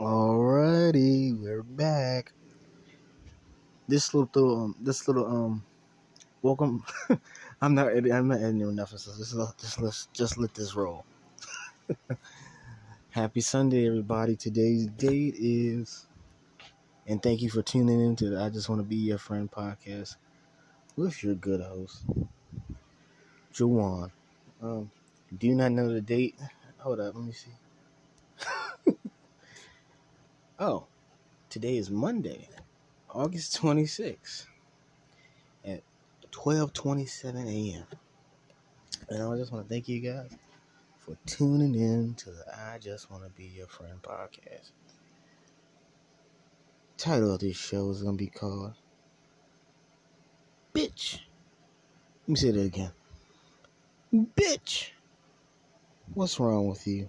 Alrighty, we're back. This little um, this little um, welcome. I'm not edit- I'm not editing nothing. So just let just let just let this roll. Happy Sunday, everybody. Today's date is, and thank you for tuning in to the I Just Want to Be Your Friend podcast with your good host, Jawan. Um, do you not know the date? Hold up, let me see. Oh, today is Monday, August 26th at 12:27 a.m. And I just want to thank you guys for tuning in to the I Just Want to Be Your Friend podcast. Title of this show is gonna be called Bitch. Let me say that again. Bitch. What's wrong with you?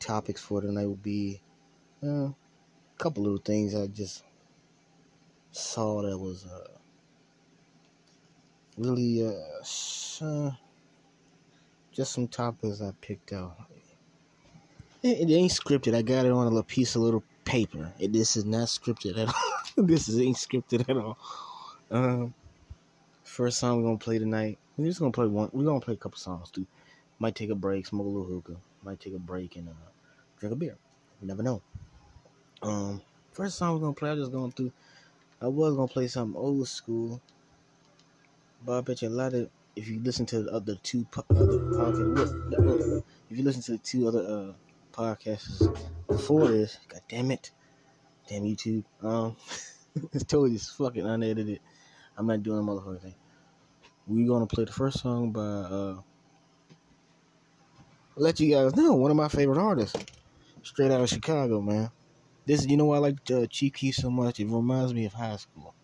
Topics for tonight will be uh, a couple little things I just saw that was uh, really uh, uh, just some topics I picked out. It, it ain't scripted. I got it on a little piece of little paper. It, this is not scripted at all. this is ain't scripted at all. Um, first song we're gonna play tonight. We're just gonna play one. We're gonna play a couple songs too. Might take a break, smoke a little hookah. Might take a break and uh, drink a beer. You never know. Um, first song we're gonna play. I'm just going through. I was gonna play something old school, but I bet you a lot of if you listen to the other two other podcasts, if you listen to the two other uh podcasts before this, god damn it, damn YouTube, um, it's totally just fucking unedited. I'm not doing a motherfucking thing. We're gonna play the first song by uh, let you guys know one of my favorite artists, straight out of Chicago, man. This, you know, why I like uh, Chief Keef so much. It reminds me of high school.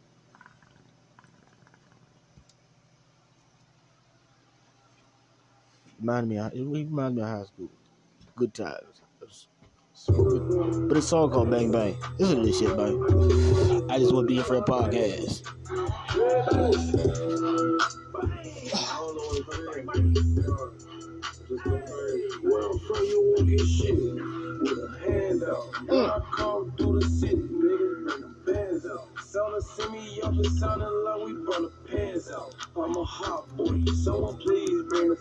Remind me, it reminds me of high school. Good times. But it's a song called Bang Bang. Listen to this shit, man. I just want to be here for friend podcast. Well, from you won't get shit with a hand out. When I come through the city, niggas bring the bands out. Sound see me up, it sounded like we brought the pants out. I'm a hot boy, someone please Nigga,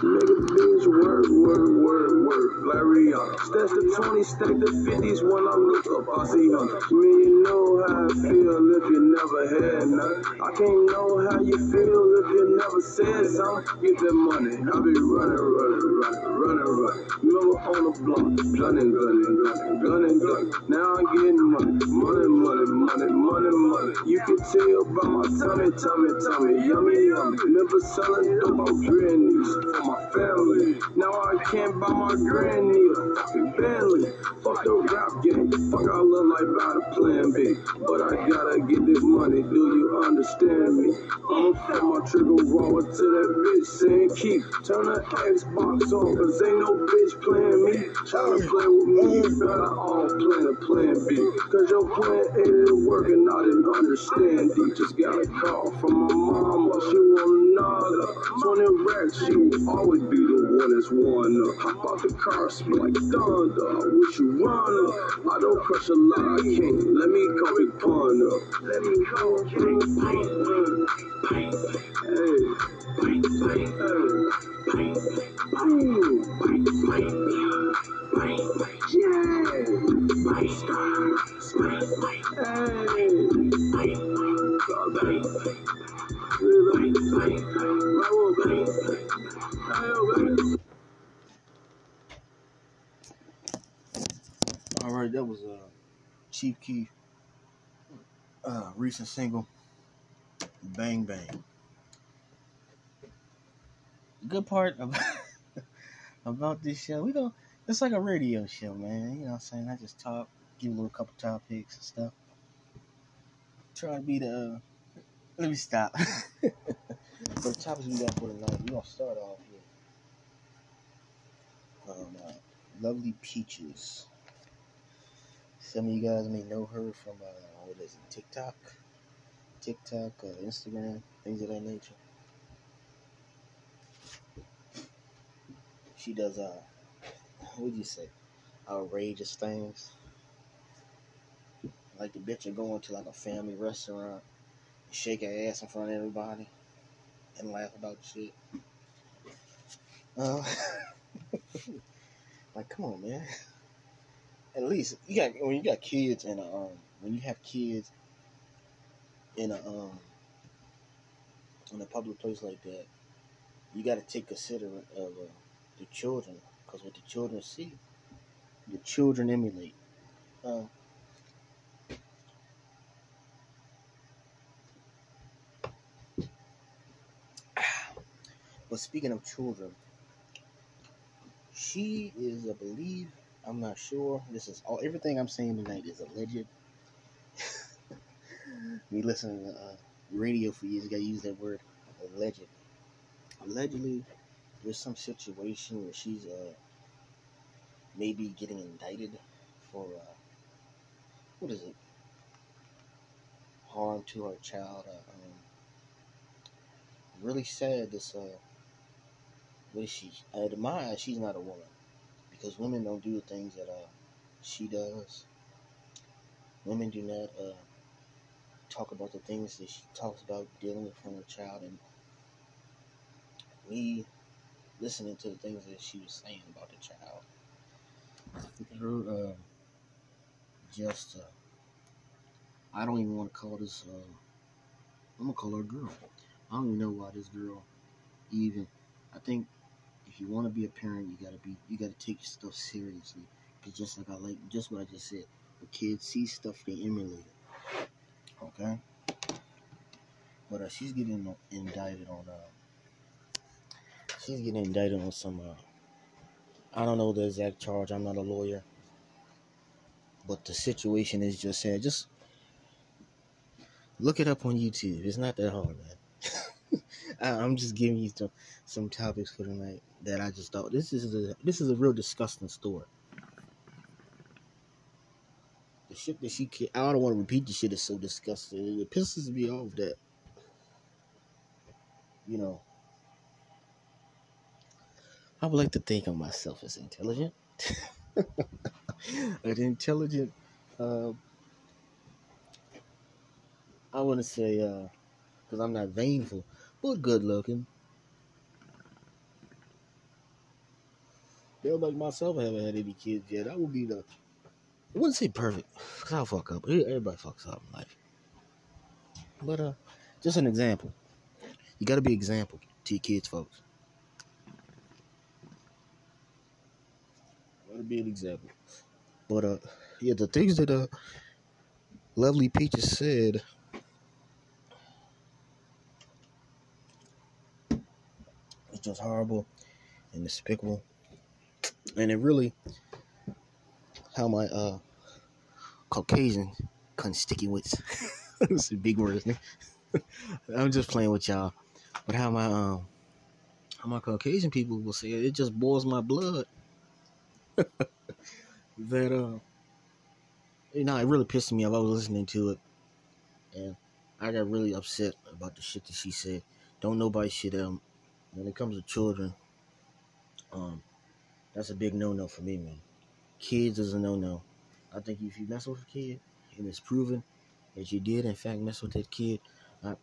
bitch, word, word, word, word, Larry the 20, stack the 50s when I look up, I see him. Man, you know how I feel if you never had none. I can't know how you feel if you never said something. Get that money, I be running, running, running, running, running. Remember on the block, gunning, gunning, gunning, gunning. Now I'm getting money, money, money, money, money, money. You can tell by my tummy, tummy, tummy, yummy, yummy. Never selling dope, For my family. Now I can't buy my granny a fucking Bentley. Fuck the rap game, fuck I look like by the plan B. But I gotta get this money, do you understand me? I'ma put my trigger raw to that bitch saying keep. Turn the Xbox on, cause ain't no bitch playing me. Tryna play with me, you better all plan a plan B. Cause your plan A didn't work and I didn't understand D. Just got a call from my mama, she want another. 20 will always be the one that's one up. Hop out the car, like thunder. I you run. I don't crush a lot. Let me call and pun. Let me call king, paint, hey, hey, hey. All right, that was uh, Chief Keef, uh, recent single, Bang Bang. The good part about, about this show, we don't. It's like a radio show, man. You know what I'm saying? I just talk, give a little couple topics and stuff. Try to be the. Uh, let me stop. the topics we got for tonight, we're gonna start off with um, uh, Lovely Peaches. Some of you guys may know her from uh, what is it, TikTok, TikTok, uh, Instagram, things of that nature. She does uh, what would you say? outrageous things. Like the bitch are going to like a family restaurant, shake her ass in front of everybody, and laugh about shit. Uh, like, come on, man. At least you got when you got kids and um when you have kids in a um in a public place like that, you got to take considerate of uh, the children because what the children see, the children emulate. Um, but speaking of children, she is, I believe, I'm not sure. This is all everything I'm saying tonight is alleged. Me listening to uh, radio for years, gotta use that word, alleged. Allegedly, there's some situation where she's uh maybe getting indicted for uh what is it? Harm to her child. Uh, um, really sad. This uh, what is she? To my eyes, she's not a woman because women don't do the things that uh she does. Women do not uh talk about the things that she talks about dealing with from her child, and me listening to the things that she was saying about the child. Her uh, just uh, I don't even want to call this. Uh, I'm gonna call her a girl. I don't even know why this girl even. I think you want to be a parent, you gotta be. You gotta take stuff seriously. Cause just like I like, just what I just said, the kids see stuff they emulate. Okay. But uh, she's getting indicted on. Uh, she's getting indicted on some. Uh, I don't know the exact charge. I'm not a lawyer. But the situation is just sad. Just look it up on YouTube. It's not that hard, man. I, I'm just giving you some, some topics for tonight that I just thought this is a this is a real disgusting story. The shit that she I don't want to repeat the shit is so disgusting. It pisses me off that you know I would like to think of myself as intelligent. An intelligent uh, I wouldn't say because I'm not vainful, but good looking. Feel like myself, I haven't had any kids yet. I would be the. I wouldn't say perfect, because I'll fuck up. Everybody fucks up in life. But uh, just an example. You got to be example to your kids, folks. Got to be an example. But uh, yeah, the things that uh, Lovely Peaches said. It's just horrible and despicable and it really how my uh Caucasian constituents it's a big word, isn't it? I'm just playing with y'all. But how my um how my Caucasian people will say it, it just boils my blood. that uh you know, it really pissed me off. I was listening to it and I got really upset about the shit that she said. Don't nobody shit um when it comes to children, um, that's a big no no for me, man. Kids is a no no. I think if you mess with a kid and it's proven that you did in fact mess with that kid, I,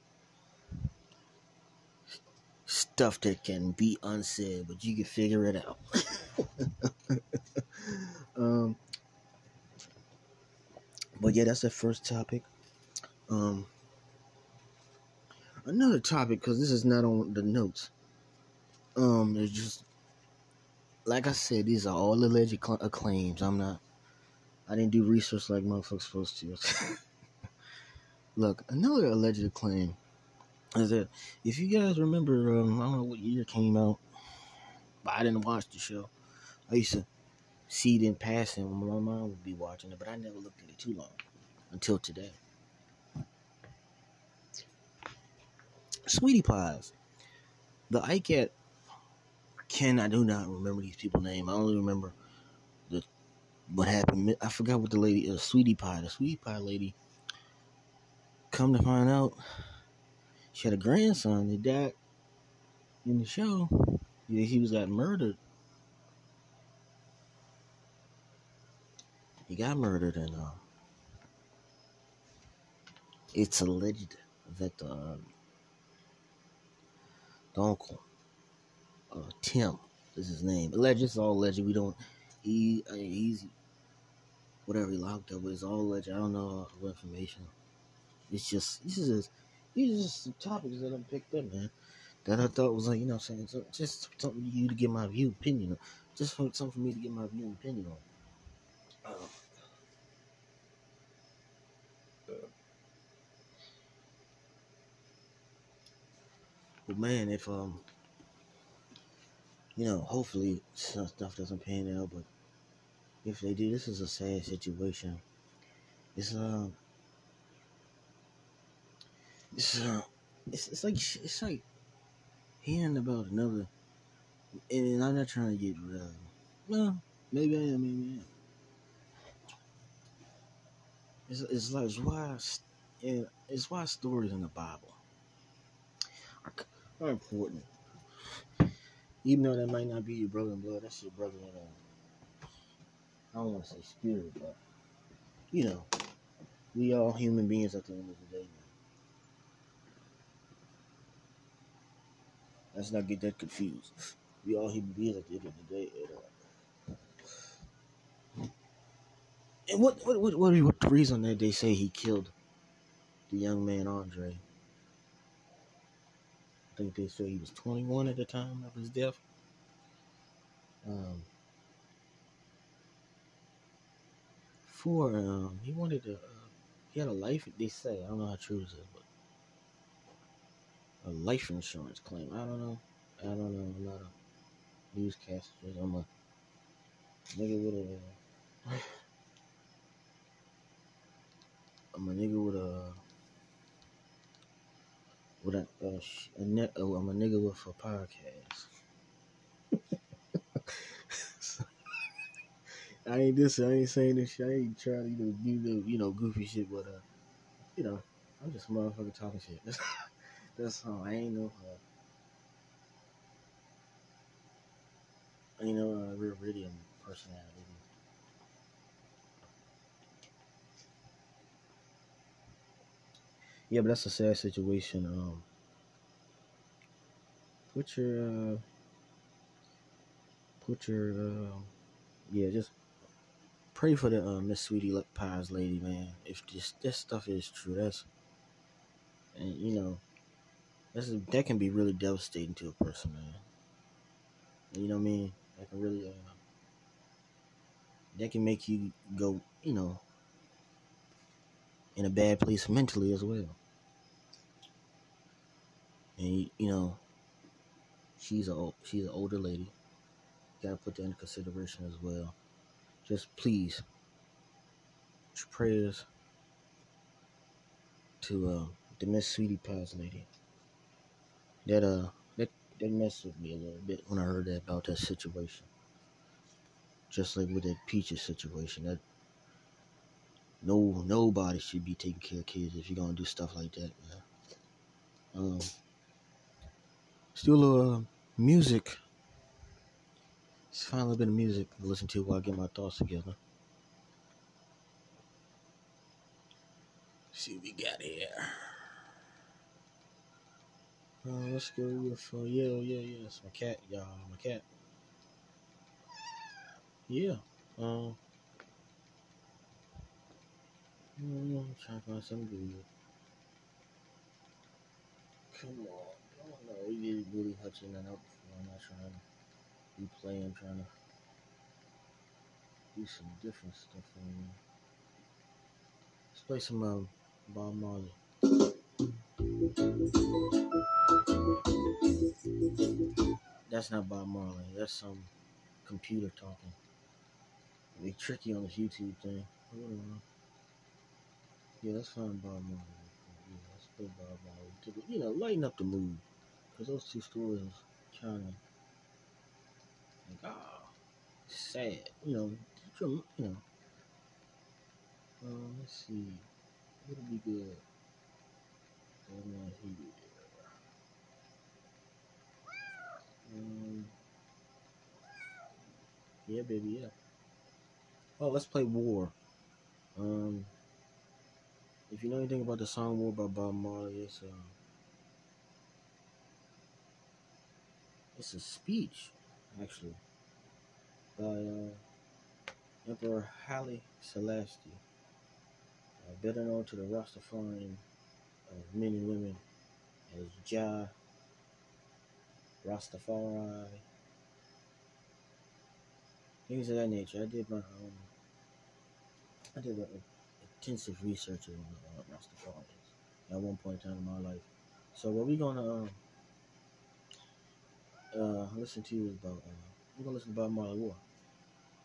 stuff that can be unsaid, but you can figure it out. um, but yeah, that's the first topic. Um, another topic because this is not on the notes. Um, it's just like I said, these are all alleged cl- uh, claims. I'm not. I didn't do research like motherfuckers supposed to. Look, another alleged claim is that if you guys remember, um, I don't know what year came out, but I didn't watch the show. I used to see it in passing when my mom would be watching it, but I never looked at it too long until today. Sweetie Pies. The ICAT Ken, I do not remember these people's name. I only remember the what happened. I forgot what the lady, uh, Sweetie Pie, the Sweetie Pie lady. Come to find out, she had a grandson that died in the show. Yeah, he was got murdered. he got murdered, and uh, it's alleged that the, uh, the uncle, uh, Tim, is his name. Alleged, it's all alleged. We don't. He uh, he's whatever he locked up with. It's all alleged. I don't know what information. It's just this is these are just some topics that I picked up, man. That I thought was like you know what I'm saying so just something for you to get my view opinion on. Just for, something for me to get my view opinion on. Uh, But man, if um, you know, hopefully stuff doesn't pan out. But if they do, this is a sad situation. It's um, it's uh, it's it's like it's like hearing about another. And I'm not trying to get uh, well, maybe I am, maybe I am. It's, it's like it's why it's why stories in the Bible are, are important. Even though that might not be your brother in blood, that's your brother in uh, I don't want to say spirit, but you know, we all human beings at the end of the day. Let's not get that confused. We all human beings at the end of the day. And, uh, and what what what what, what the reason that they say he killed the young man Andre? I think they said he was 21 at the time of his death. Um, for um, he wanted to. Uh, he had a life. They say I don't know how true this is, but a life insurance claim. I don't know. I don't know. I'm not a newscaster. I'm a nigga with a. I'm a nigga with a. With a, a, a net, oh, I'm a nigga with a podcast. I ain't this. I ain't saying this shit. I ain't trying to you know do the you know goofy shit, but uh, you know, I'm just motherfucking talking shit. That's, that's all. I ain't no. Uh, I ain't no uh, real radio personality. Yeah, but that's a sad situation. Um, put your, uh, put your, uh, yeah, just pray for the uh, Miss Sweetie Luck Pies lady, man. If this this stuff is true, that's, and you know, that's that can be really devastating to a person, man. You know what I mean? That can really, uh, that can make you go, you know, in a bad place mentally as well. And you know, she's a she's an older lady. You gotta put that into consideration as well. Just please, prayers to uh, the Miss Sweetie Pies lady. That uh that that messed with me a little bit when I heard that about that situation. Just like with that Peaches situation, that no nobody should be taking care of kids if you're gonna do stuff like that, man. Um, still uh music. It's finally been a little bit of music to listen to while I get my thoughts together. see what we got here. Uh, let's go with uh, yeah, yeah, yeah. It's my cat, y'all. My cat. Yeah. Um. I'm trying to find something good. Come on. I don't know. We did really hutching that up. I'm not trying to be playing. trying to do some different stuff. On Let's play some um, Bob Marley. That's not Bob Marley. That's some computer talking. They tricky on this YouTube thing yeah, that's fine, Bob Marley. Yeah, let's put Bob Marley to the, you know, lighten up the mood. Because those two stories kind of like, oh, sad. You know, you know. Um, let's see. It'll be good. Um, yeah, baby, yeah. Oh, let's play War. Um, if you know anything about the song more by Bob Marley, it's a, it's a speech, actually, by uh, Emperor Haile Selassie, uh, better known to the Rastafarian uh, men and women as Jah Rastafari, things of that nature. I did my own. I did a intensive researcher on uh, Rastafarianism at one point in time in my life. So what we're gonna uh, uh, listen to is about uh, we're gonna listen about Marley War.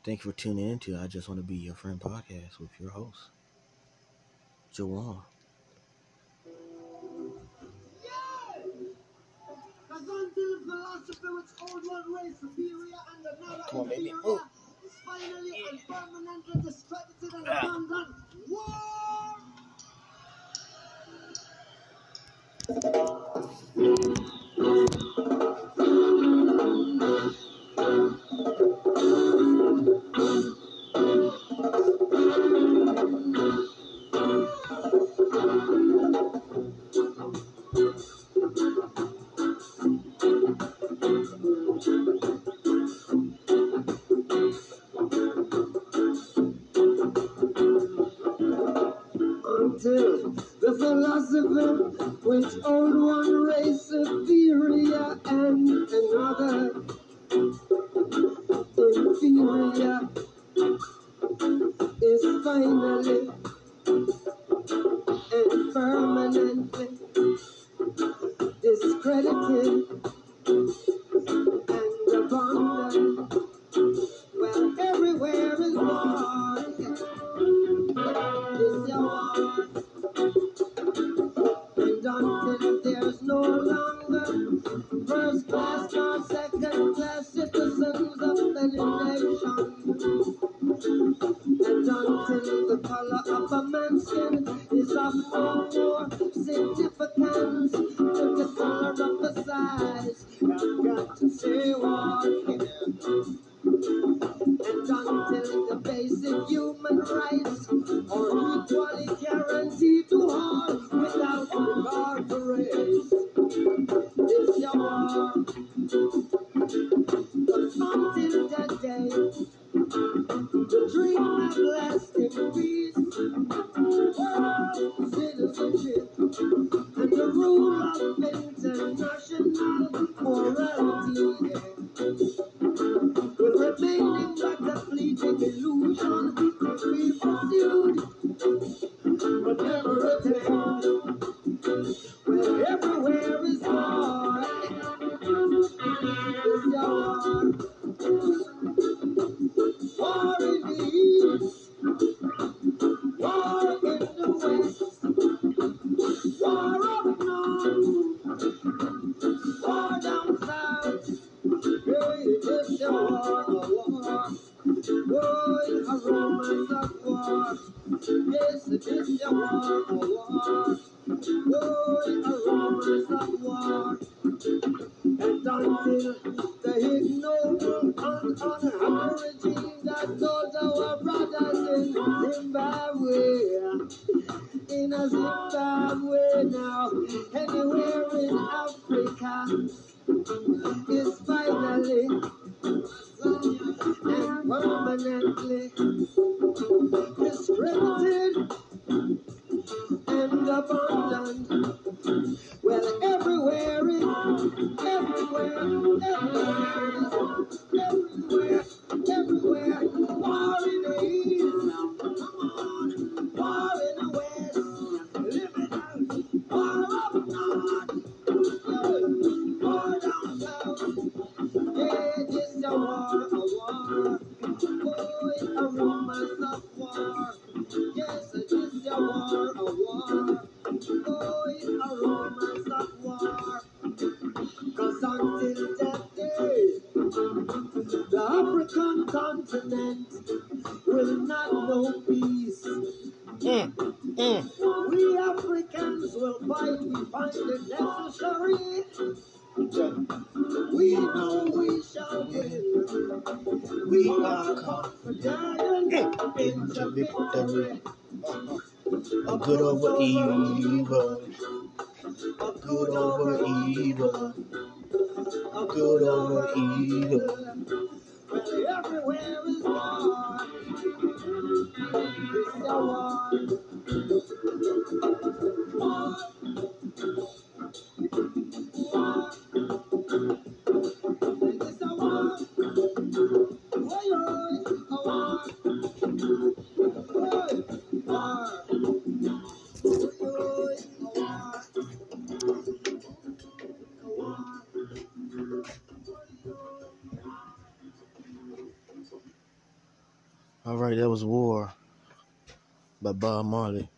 Thank you for tuning into I Just Want to Be Your Friend podcast with your host, Jawan. Come on, baby is finally and permanently distracted and abandoned. War! want a woman's love. Into victory. A good over evil. Good over evil. Good over evil. Everywhere is war. A war. War. Right, that was War by Bob Marley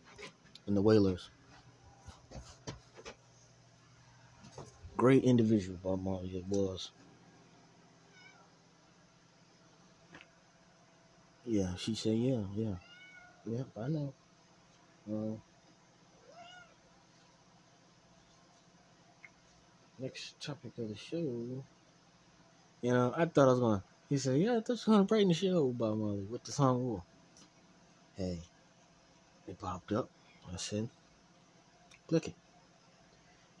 and the Wailers. Great individual, Bob Marley, it was. Yeah, she said, yeah, yeah. Yep, I know. Uh, next topic of the show. You know, I thought I was going to, he said, yeah, I to brighten the show, Bob Marley, with the song War. Hey, it popped up. I said, click it.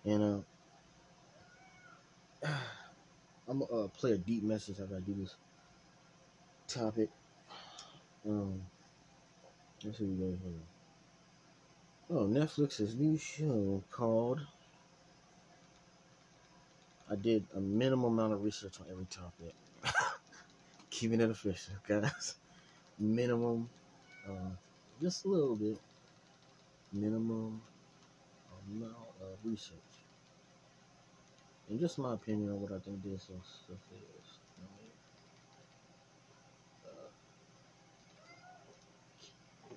And uh, I'm gonna uh, play a deep message after I do this topic. Um, let's see what we got here. Oh, Netflix's new show called. I did a minimum amount of research on every topic. Keeping it official, guys. Minimum, uh, just a little bit. Minimum amount of research. And just my opinion on what I think this stuff is. You know I mean? Uh,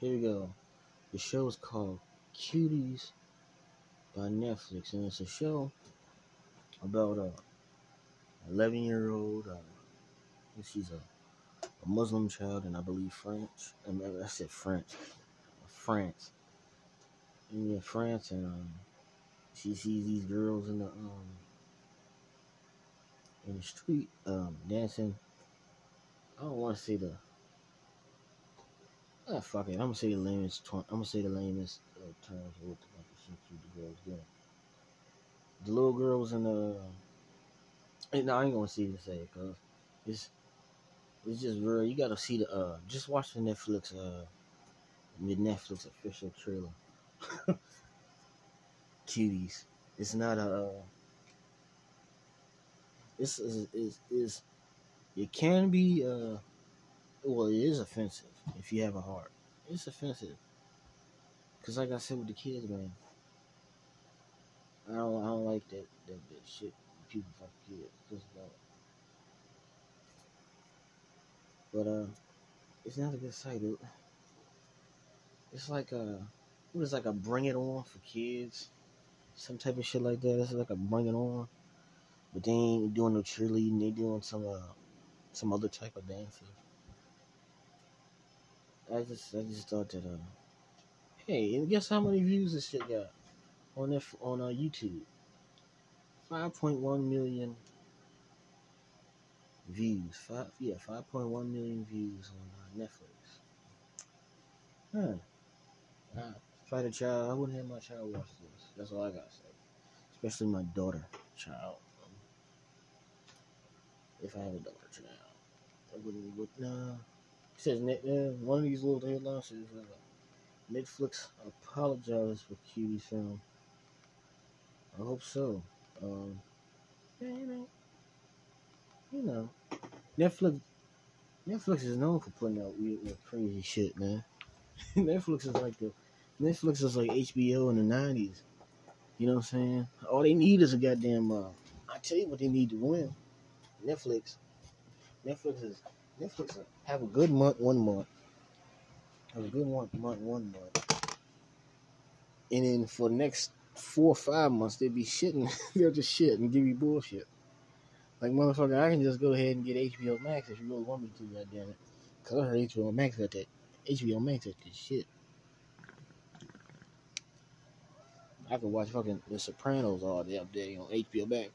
here we go. The show is called Cuties by Netflix, and it's a show about a 11 year old. Uh, she's a, a Muslim child, and I believe French. I, mean, I said French, France. And France, and um, she sees these girls in the um in the street um dancing. I don't want to say the. Ah, fuck it. I'm gonna say the lamest. Tw- I'm gonna say the lamest uh, terms of what the fuck the girls doing. The little girls in the. And I ain't gonna see to say it, cause it's it's just real. You gotta see the uh. Just watch the Netflix uh. The Netflix official trailer. Cuties. It's not a. Uh, it's is is. It can be uh. Well, it is offensive if you have a heart. It's offensive. Cause like I said with the kids, man. I don't I don't like that that, that shit people fuck kids. About. But uh, it's not a good sight. It, it's like a what is like a bring it on for kids, some type of shit like that. It's like a bring it on, but they ain't doing no cheerleading. They doing some uh some other type of dancing. I just I just thought that uh, hey, and guess how many views this shit got on that on uh, YouTube? Five point one million views. Five yeah, five point one million views on uh, Netflix. Huh. Uh, if I had a child, I wouldn't have my child watch this. That's all I gotta say. Especially my daughter child. If I have a daughter child, I wouldn't. Would, nah. Says uh, one of these little headlines says uh, Netflix apologizes for Cutie film. I hope so. Um, yeah, you know, you know, Netflix. Netflix is known for putting out weird, weird crazy shit, man. Netflix is like the Netflix is like HBO in the nineties. You know what I'm saying? All they need is a goddamn. Uh, I tell you what they need to win. Netflix. Netflix is Netflix will have a good month one month. Have a good one month one month. And then for the next four or five months they'll be shitting they'll just shit and give you bullshit. Like motherfucker, I can just go ahead and get HBO Max if you really want me to, goddamn it. Cause I heard HBO Max got that HBO Max got that shit. I could watch fucking The Sopranos all day up there on HBO Max.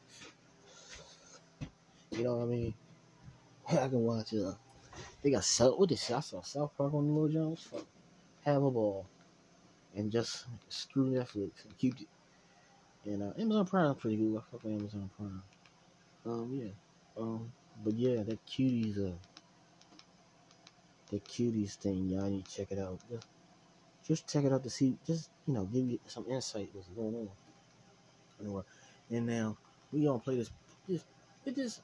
You know what I mean? I can watch uh They got South. What this? I saw South Park on the Little Jones. Fuck, have a ball, and just screw Netflix and keep it. And uh, Amazon Prime pretty good. I fuck with Amazon Prime. Um, yeah. Um, but yeah, that cuties. Uh, that cuties thing. Y'all need to check it out. Just, just check it out to see. Just you know, give you some insight what's going on the world. And now we gonna play this. This it just.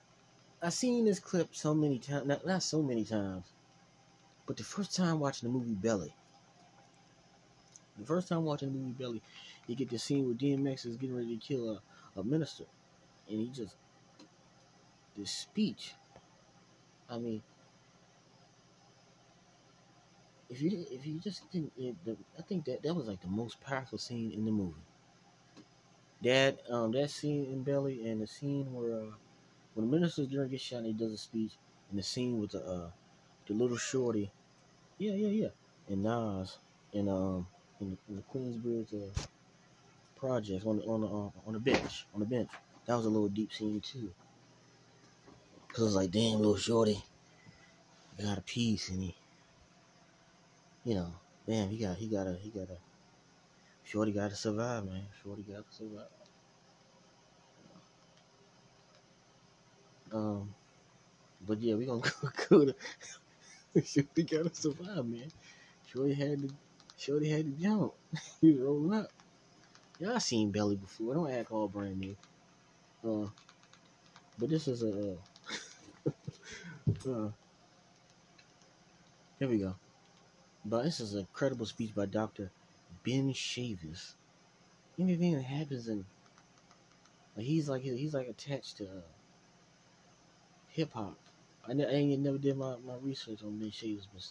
I seen this clip so many times. Not not so many times, but the first time watching the movie Belly. The first time watching the movie Belly, you get the scene where DMX is getting ready to kill a, a minister, and he just this speech. I mean, if you if you just didn't, it, the, I think that that was like the most powerful scene in the movie. That um that scene in Belly and the scene where uh, when the minister's gonna get shot and he does a speech, and the scene with the uh the little shorty, yeah yeah yeah, and Nas and um in the, in the Queensbridge uh, projects on the on the uh, on the bench on the bench. That was a little deep scene too. Cause it was like, damn, little shorty got a piece, and he, you know, damn, he got he got a he got a shorty got to survive, man. Shorty got to survive. Um, but yeah, we gonna go, go to Shorty got to survive, man. Shorty had to Shorty had to jump. he was rolling up. Y'all seen Belly before. Don't act all brand new. Uh, but this is a. Uh, here we go. But this is a credible speech by Dr. Ben Chavis. Anything that happens in, like he's like he's like attached to uh, hip hop. I, ne- I ain't never did my, my research on Ben Chavis, but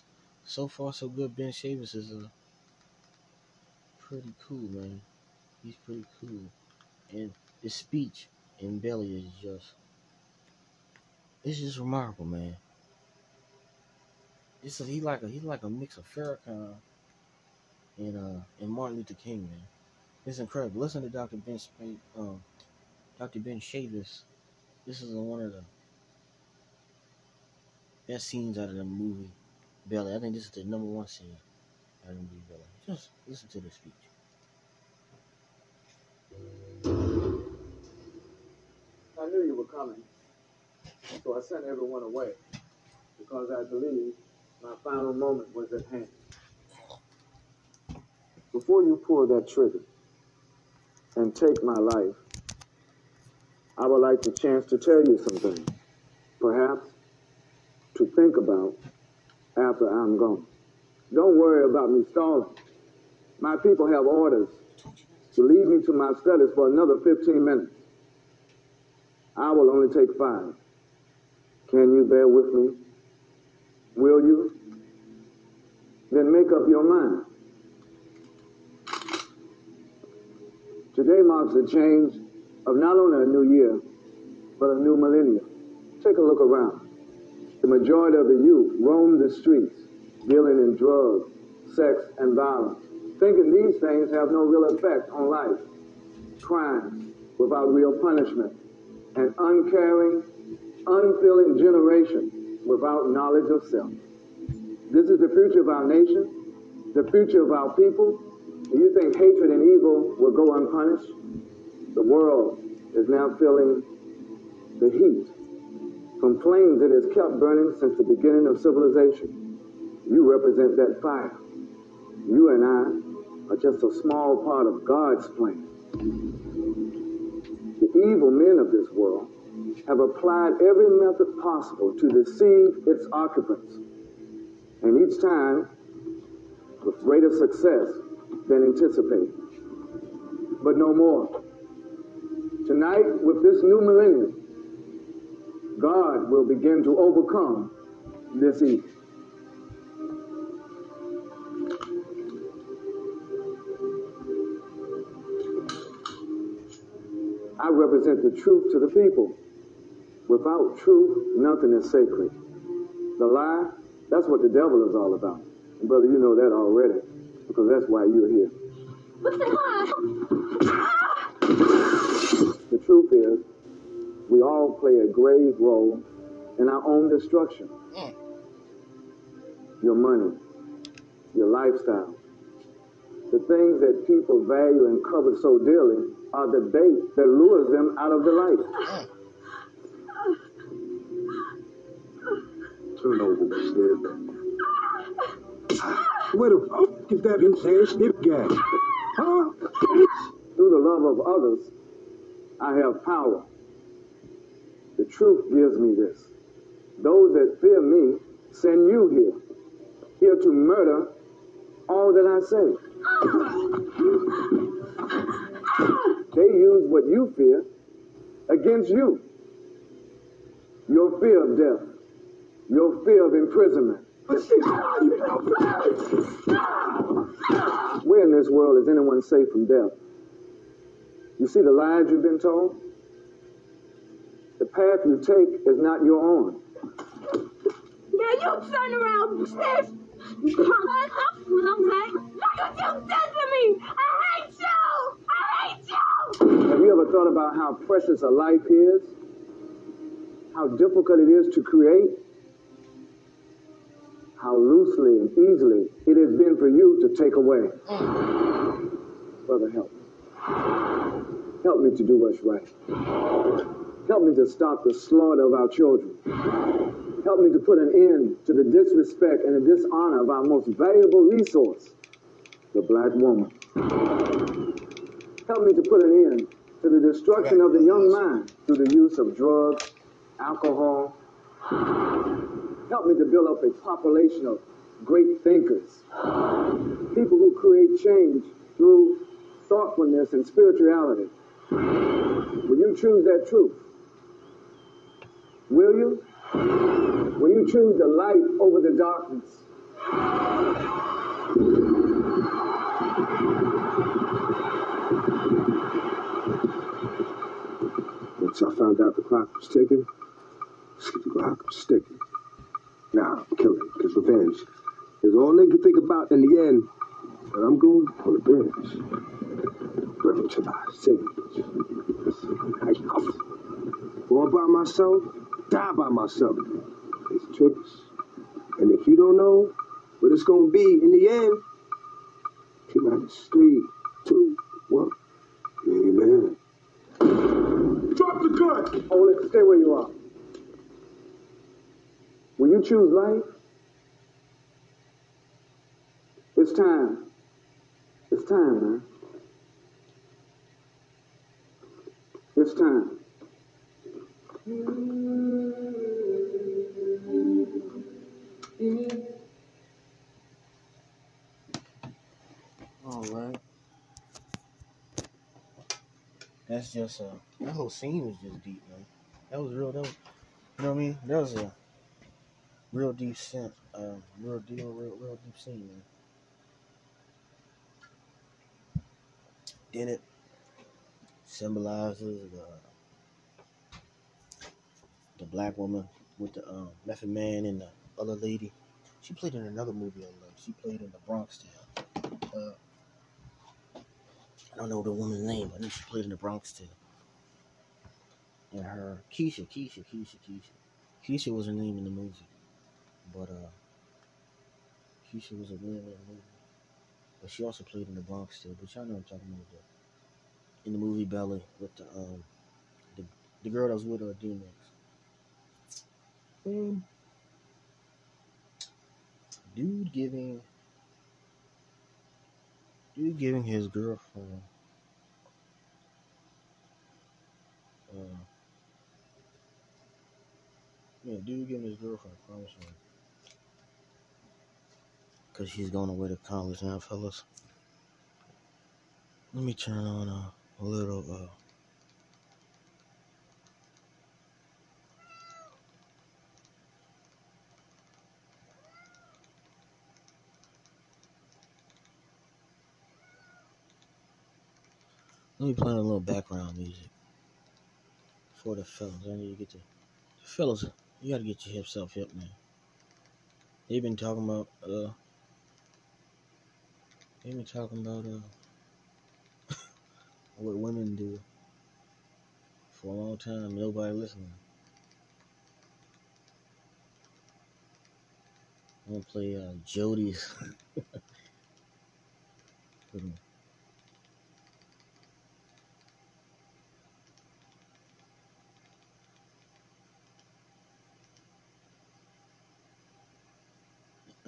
so far so good. Ben Chavis is uh, pretty cool, man. He's pretty cool, and his speech in Belly is just it's just remarkable, man. This is he like a he's like a mix of Farrakhan and uh and Martin Luther King, man. It's incredible. Listen to Dr. Ben Sp- um Dr. Ben Chavis. This is one of the best scenes out of the movie Belly. I think this is the number one scene out of the movie Belly. Just listen to the speech. I knew you were coming, so I sent everyone away because I believed my final moment was at hand. Before you pull that trigger and take my life, I would like the chance to tell you some things, perhaps to think about after I'm gone. Don't worry about me stalling. My people have orders to leave me to my studies for another 15 minutes. I will only take five. Can you bear with me? Will you? Then make up your mind. Today marks the change of not only a new year, but a new millennium. Take a look around. The majority of the youth roam the streets, dealing in drugs, sex, and violence, thinking these things have no real effect on life. Crimes without real punishment, and uncaring, unfeeling generation without knowledge of self. This is the future of our nation, the future of our people. Do you think hatred and evil will go unpunished? The world is now feeling the heat from flames that has kept burning since the beginning of civilization. You represent that fire. You and I are just a small part of God's plan. The evil men of this world have applied every method possible to deceive its occupants. And each time with greater success than anticipated. But no more. Tonight, with this new millennium, God will begin to overcome this evil. I represent the truth to the people. Without truth, nothing is sacred. The lie, that's what the devil is all about. And brother, you know that already, because that's why you're here. What's the lie? The truth is, we all play a grave role in our own destruction. Mm. your money, your lifestyle. The things that people value and covet so dearly are the bait that lures them out of the light. Mm. Turn over, Snip. Where the fuck is that insane snip guy? Huh? Through the love of others, I have power. The truth gives me this. Those that fear me send you here, here to murder all that I say. They use what you fear against you. Your fear of death, your fear of imprisonment. Where in this world is anyone safe from death? You see the lies you've been told? The path you take is not your own. Now you turn around, Steve! You can't what I'm saying! Look what you did to me! I hate you! I hate you! Have you ever thought about how precious a life is? How difficult it is to create? How loosely and easily it has been for you to take away. Brother, help me. Help me to do what's right. Help me to stop the slaughter of our children. Help me to put an end to the disrespect and the dishonor of our most valuable resource, the black woman. Help me to put an end to the destruction of the young mind through the use of drugs, alcohol. Help me to build up a population of great thinkers, people who create change through thoughtfulness and spirituality. Will you choose that truth? Will you? Will you choose the light over the darkness? Once I found out the clock was ticking, the clock was ticking. Now I'm killing because revenge is all they can think about in the end. But I'm going for revenge. Revenge to my sins. I. Born by myself, die by myself. It's tricks. And if you don't know what it's gonna be in the end, minus three, two, one. Amen. Drop the gun! Hold it. Stay where you are. Will you choose life? It's time. It's time, man. It's time. All right. That's just uh, that whole scene was just deep, man. That was real. That was, you know what I mean? That was a real deep scent, uh, real deal, real, real deep scene, man. Then it symbolizes the the black woman with the um, Method Man and the other lady. She played in another movie I love. She played in the Bronx Tale. Uh, I don't know the woman's name, but I know she played in the Bronx Tale. And her Keisha, Keisha, Keisha, Keisha. Keisha was her name in the movie. But uh Keisha was a woman in the movie. But she also played in the Bronx too. But y'all know what I'm talking about. The, in the movie Belly with the um the, the girl that was with her DMX. Um, dude giving dude giving his girlfriend uh yeah dude giving his girlfriend promise ring because she's going away to college now fellas. Let me turn on a, a little uh let me play a little background music for the fellas. I need to get the, fellas you gotta get your hip self hip man. They've been talking about uh they've been talking about uh what women do for a long time nobody listening I'm gonna play uh, Jody's.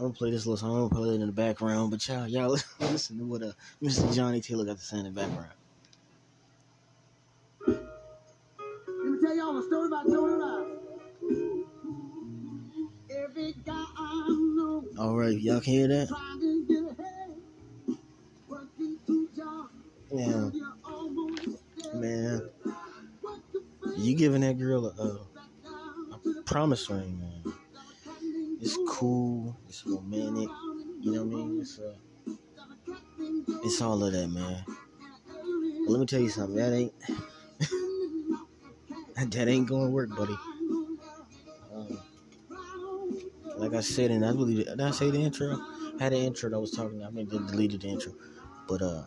I'm gonna play this little song. I'm gonna play it in the background, but y'all, y'all listen to what uh, Mr. Johnnie Taylor got to say in the background. Let me tell y'all a story about Jody Rice. Every guy I know All right, y'all can hear that? trying to get ahead, working two jobs, Yeah, you're almost there. man. What the fuck You giving that girl a, a, down to the a promise ring, man. It's cool. It's romantic. You know what I mean? It's uh, it's all of that, man. But let me tell you something. That ain't that ain't gonna work, buddy. Um, like I said, and I believe did I say the intro? I had an intro that I was talking. I mean, they deleted the intro, but uh,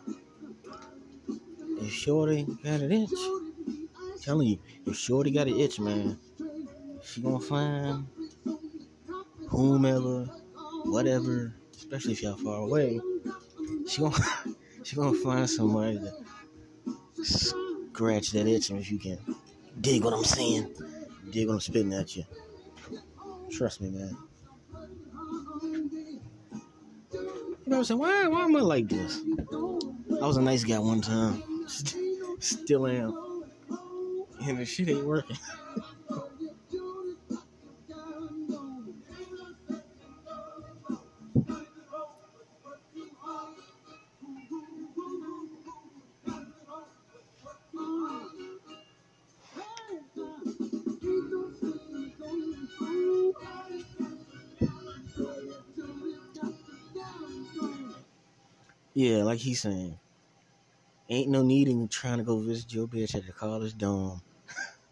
if Shorty got an itch, I'm telling you, if Shorty got an itch, man, she gonna find whomever, whatever, especially if y'all far away. She gonna she gonna find somebody to scratch that itch, and if you can dig what I'm saying, dig what I'm spitting at you. Trust me, man. You know what I'm saying? Why, why am I like this? I was a nice guy one time. Still am. And the shit ain't working. like he's saying. Ain't no need in trying to go visit your bitch at the college dorm.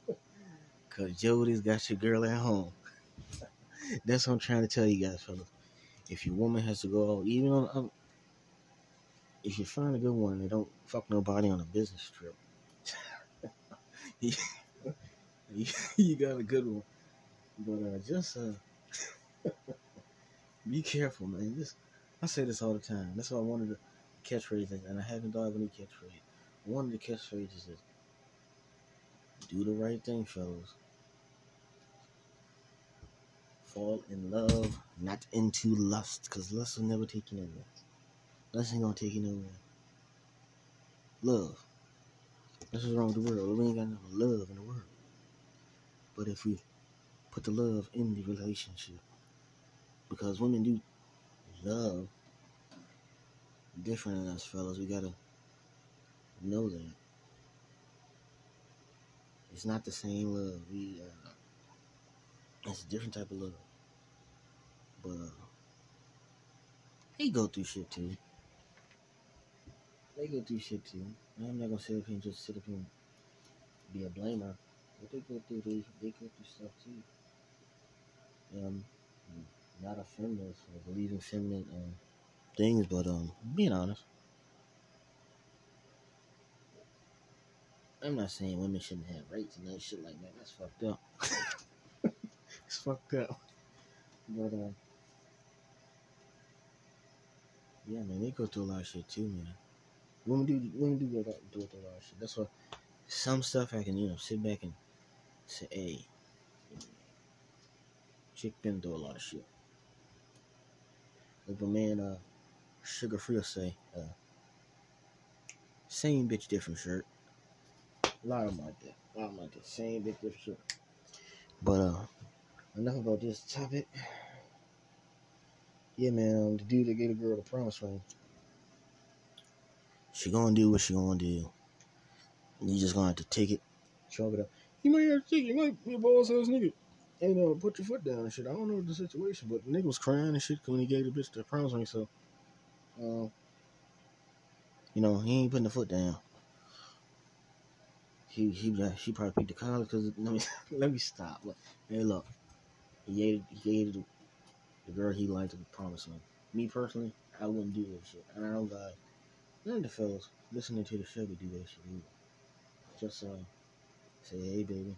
Cause Jody's got your girl at home. That's what I'm trying to tell you guys, fellas. If your woman has to go out, even on, um, if you find a good one, they don't fuck nobody on a business trip. you, got a good one, but uh, just uh, be careful, man. Just I say this all the time. That's why I wanted to catchphrases, and I haven't thought of any catchphrase. One of the catchphrases is do the right thing, fellas. Fall in love, not into lust, because lust will never take you nowhere. Lust ain't gonna take you nowhere. Love. That's what's wrong with the world. We ain't got no love in the world. But if we put the love in the relationship, because women do love different than us fellas. We gotta know that it's not the same love. We uh, it's a different type of love. But uh, they go through shit too. They go through shit too. I'm not gonna sit up here and just sit up here and be a blamer. But they go through they they go through stuff too. Um, not a feminist or believe in feminine things, but um, being honest, I'm not saying women shouldn't have rights and that shit like that. That's fucked up. it's fucked up. But uh, yeah, man, they go through a lot of shit too, man. Women do women do go go through a lot of shit. That's why some stuff I can you know sit back and say, hey, chick been through a lot of shit. Like a man, uh, Suga Free will say, uh, same bitch, different shirt. A lot of like that. A lot of like that. Same bitch, different shirt. But, uh, enough about this topic. Yeah, man, um, the dude that gave a girl the promise ring. She gonna do what she gonna do. You just gonna have to take it, chalk it up. You might have to take it. You might be a boss ass nigga. And uh, put your foot down and shit. I don't know the situation, but the nigga was crying and shit when he gave the bitch the promise ring. So, um, you know, he ain't putting the foot down. He he she probably picked the college because let me let me stop. Look, hey, look, he hated, he gave the, the girl he liked the promise ring. Me personally, I wouldn't do that shit. And I don't got none of the fellas listening to the show to do that shit either. Just uh, say, hey, baby.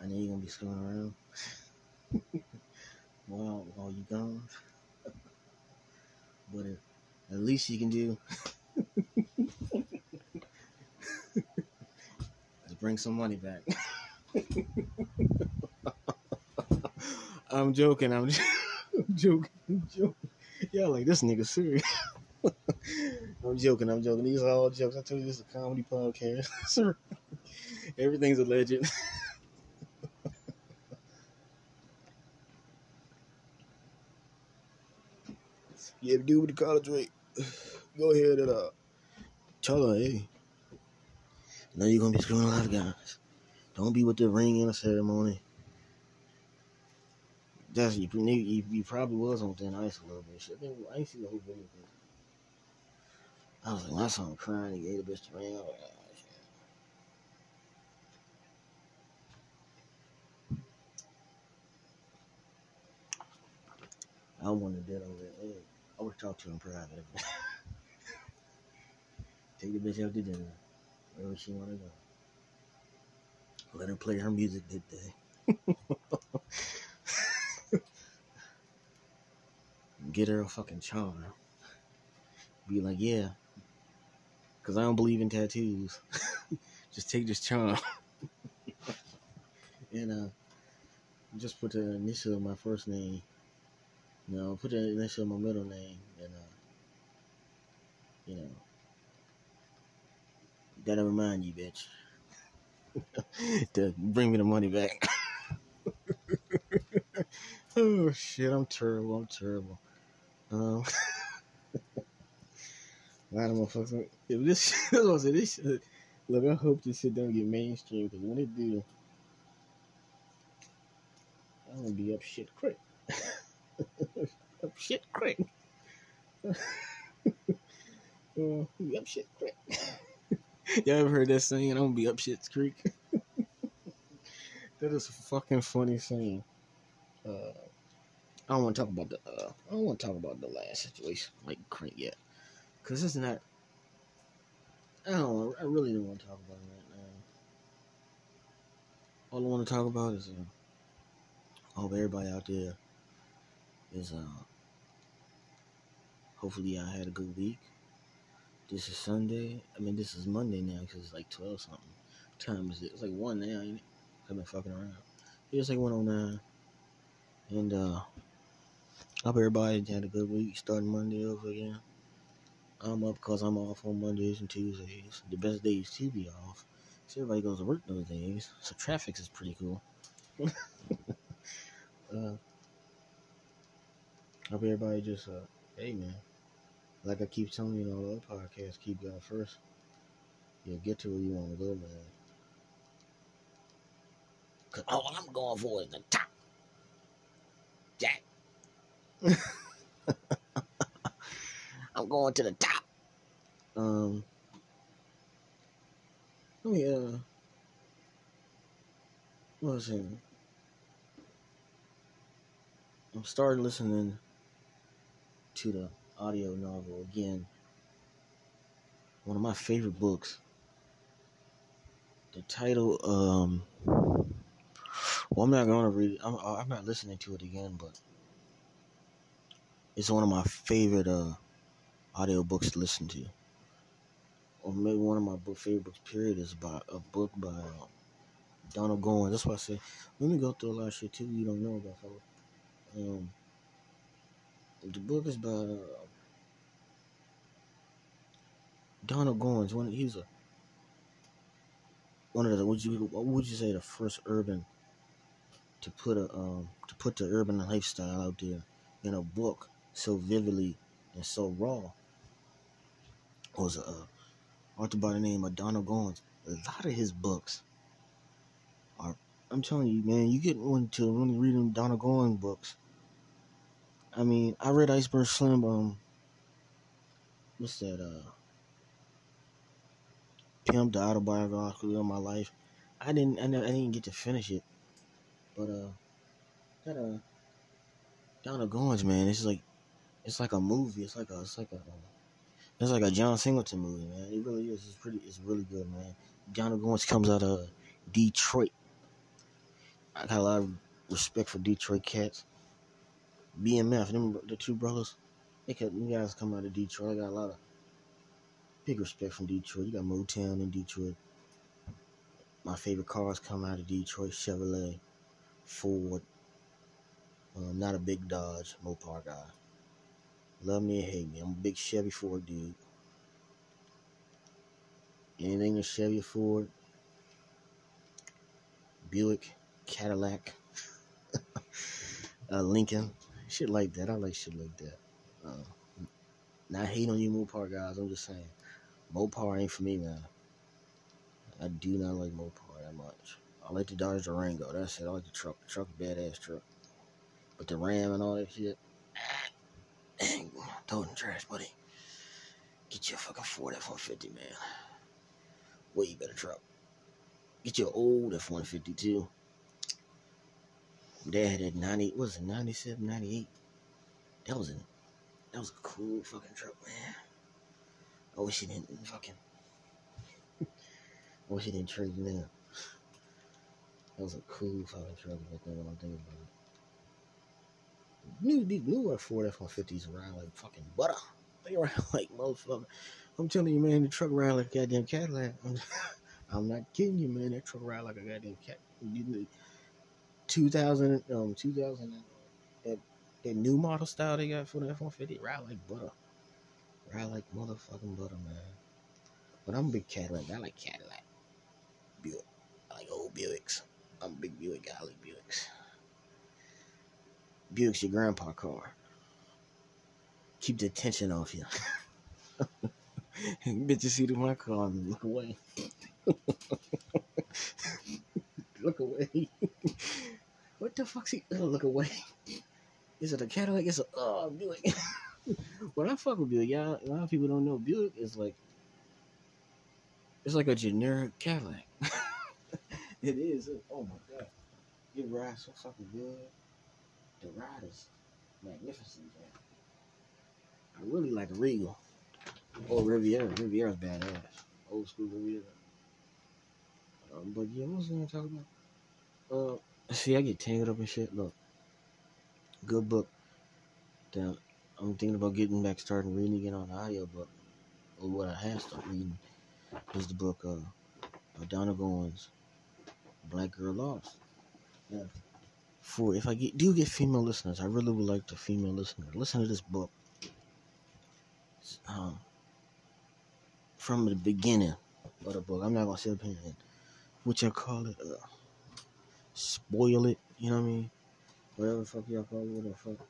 I know you're gonna be screwing around while while you gone. but at, least you can do is bring some money back. I'm joking. I'm, I'm joking. I'm joking. Y'all like this nigga serious. I'm joking. I'm joking. These are all jokes. I told you this is a comedy podcast. Everything's a you ever do with the college rate? Go ahead and uh, tell her, hey, I know you're gonna be screwing a lot of guys. Don't be with the ring in a ceremony. That's you, you, you probably was on thin ice a little bit. Shit, I seen the whole video. I was like, I saw him crying, he gave the bitch the ring. I was like, oh, shit. I wanted that over there. I would talk to him private. Take the bitch out to dinner. Wherever she wanna go. Let her play her music that day. Get her a fucking charm. Be like, yeah. Cause I don't believe in tattoos. just take this charm. and uh just put the initial of my first name. You know, put the initial of my middle name and uh you know Gotta remind you, bitch. to bring me the money back. oh shit, I'm terrible. I'm terrible. Um, a lot of motherfuckers. If this, was this shit. Look, I hope this shit don't get mainstream because when it do, I'm gonna be up shit quick. Up shit quick. uh, be up shit quick. Y'all ever heard that saying? I'm gonna be up shit's creek. that is a fucking funny saying. Uh, I don't want to talk about the. Uh, I don't want to talk about the last situation like Crank yet, cause it's not. I don't. I really don't want to talk about it right now. All I want to talk about is. Uh, I hope everybody out there is. Uh, hopefully, I had a good week. This is Sunday. I mean, this is Monday now because it's like 12 something. What time is it? It's like 1 now, ain't it? I've been fucking around. It's like 109. And, uh, hope everybody had a good week starting Monday over again. I'm up because I'm off on Mondays and Tuesdays. The best days to be off. So everybody goes to work those days. So traffic is pretty cool. uh, hope everybody just, uh, hey man. Like I keep telling you in all the other podcasts, keep God first. You'll get to where you want to go, man. Cause all I'm going for is the top. Jack. I'm going to the top. Um. Oh yeah. What was it? I'm starting listening to the audio novel again. One of my favorite books. The title, um, well, I'm not gonna read it. I'm, I'm not listening to it again, but it's one of my favorite uh audio books to listen to. Or maybe one of my book, favorite books. Period is by a book by uh, Donald Goines. That's why I say let me go through a lot of shit too you don't know about. Um, the book is by uh, Donald Goines. One, he's a one of the would you what would you say the first urban to put a um to put the urban lifestyle out there in a book so vividly and so raw was a uh, author by the name of Donald Goines. A lot of his books are I'm telling you, man, you get into really reading Donald Goines books. I mean, I read Iceberg Slim. Um, what's that? Uh, Pimp, the autobiography of my life. I didn't, I, never, I didn't get to finish it, but uh, that uh, Donald Goines, man, it's like, it's like a movie. It's like a, it's like a, it's like a John Singleton movie, man. It really is. It's pretty, it's really good, man. Donald Goines comes out of Detroit. I got a lot of respect for Detroit cats. BMF, them the two brothers, they got you guys come out of Detroit. I got a lot of big respect from Detroit. You got Motown in Detroit. My favorite cars come out of Detroit: Chevrolet, Ford. Um, not a big Dodge Mopar guy. Love me or hate me, I'm a big Chevy Ford dude. Anything a Chevy Ford, Buick, Cadillac, uh, Lincoln, shit like that. I like shit like that. Uh, not hate on you Mopar guys. I'm just saying, Mopar ain't for me, man. I do not like Mopar that much. I like the Dodge Durango. That's it. I like the truck. The truck, a badass truck. But the Ram and all that shit, dang, throw trash, buddy. Get your fucking Ford F-150, man. Way better truck. Get your old F-150 too. Dad had that 90, what was it, 97, 98? That was a, that was a cool fucking truck, man. I wish he didn't fucking, I wish he didn't trade in. That was a cool fucking truck back then when I'm thinking about it. New, these newer Ford F-150s ride like fucking butter. They ride like motherfucker. I'm telling you, man, the truck ride like a goddamn Cadillac. I'm, I'm not kidding you, man. That truck ride like a goddamn cat. 2000, um, 2000, that, that new model style they got for the F-150 ride like butter. Ride like motherfucking butter, man. But I'm a big Cadillac. I like Cadillac. Buick. I like old Buicks. I'm a big Buick guy. I like Buicks. Buick's your grandpa car. Keep the attention off you. Bitch, you see to my car and look away. look away. what the fuck's he? Oh, uh, look away. Is it a Cadillac? It's a oh Buick. when I fuck with Buick, y'all, a lot of people don't know Buick is like it's like a generic Cadillac. it is. Oh my god, it rides so fucking good. The ride is magnificent. Man. I really like a Regal. Or Riviera. Riviera's badass. Old school Riviera. Um, but yeah, what was I gonna talk about? Uh, see, I get tangled up and shit. Look, good book. That I'm thinking about getting back starting reading again on the audiobook. Or what I have started reading is the book uh, by Donald Goines, Black Girl Lost. Yeah. For if I get do get female listeners, I really would like the female listener listen to this book. Um, from the beginning of the book. I'm not gonna sit up here what y'all call it, uh, spoil it. You know what I mean? Whatever the fuck y'all call it, whatever fuck.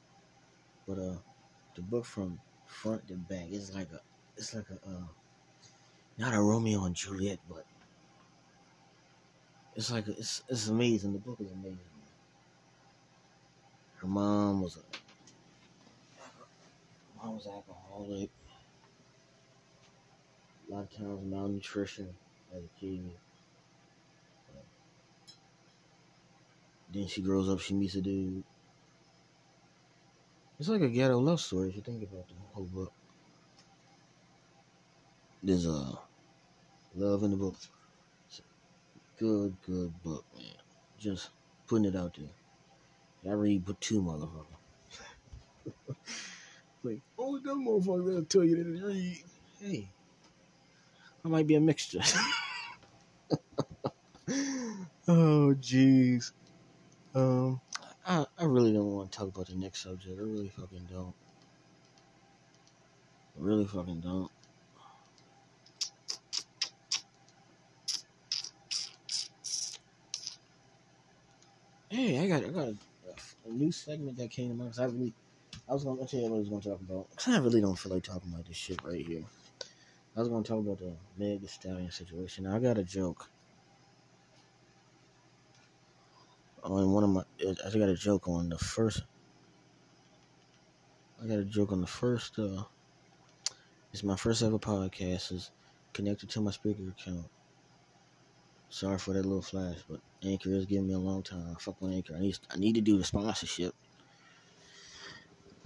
But uh, the book from front to back It's like a, it's like a, uh, not a Romeo and Juliet, but it's like a, it's it's amazing. The book is amazing. Her mom was a, mom was alcoholic. A lot of times malnutrition as a kid. Then she grows up, she meets a dude. It's like a ghetto love story if you think about the whole book. There's a love in the book. It's a good, good book, man. Just putting it out there. I read book two, motherfucker. like, only them motherfuckers that'll tell you that to read. Hey, I might be a mixture. oh, jeez. Um, I, I really don't want to talk about the next subject. I really fucking don't. I really fucking don't. Hey, I got I got a, a new segment that came to mind. 'cause I really, I was gonna tell you what I was gonna talk about because I really don't feel like talking about this shit right here. I was gonna talk about the Meg Stallion situation. Now, I got a joke. On one of my, I got a joke on the first. I got a joke on the first. uh It's my first ever podcast. is connected to my speaker account. Sorry for that little flash, but Anchor is giving me a long time. Fuck on Anchor. I need I need to do the sponsorship.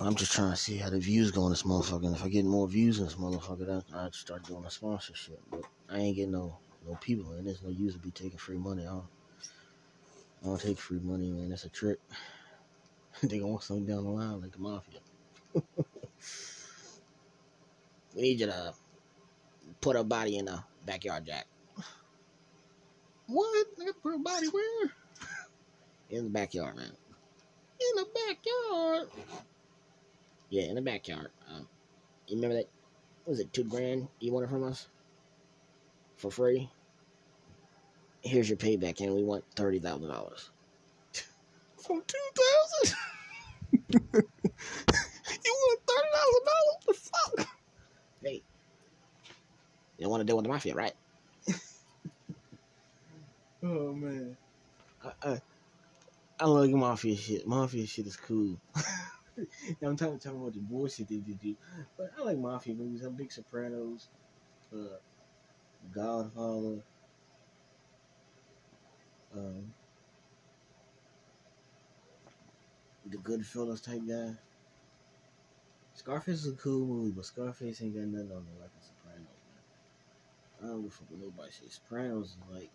I'm just trying to see how the views go on this motherfucker. And if I get more views in this motherfucker, then I'd start doing a sponsorship. But I ain't getting no no people, and there's no use to be taking free money. I don't, I don't take free money, man. That's a trick. they gonna want something down the line like the mafia. we need you to put a body in a backyard, Jack. What? I gotta put a body where? In the backyard, man. In the backyard. Yeah, in the backyard. Um, you remember that? what Was it two grand you wanted from us for free? Here's your payback, and we want thirty thousand dollars. From two thousand? you want thirty thousand dollars? What the fuck? Hey, you don't want to deal with the mafia, right? oh man, I, I I like mafia shit. Mafia shit is cool. Now, I'm talking, talking about the bullshit they do, but I like mafia movies. I'm big Sopranos, uh, Godfather, um, the Goodfellas type guy. Scarface is a cool movie, but Scarface ain't got nothing on it like Sopranos, man. I don't give a fuck what nobody says. Sopranos is like,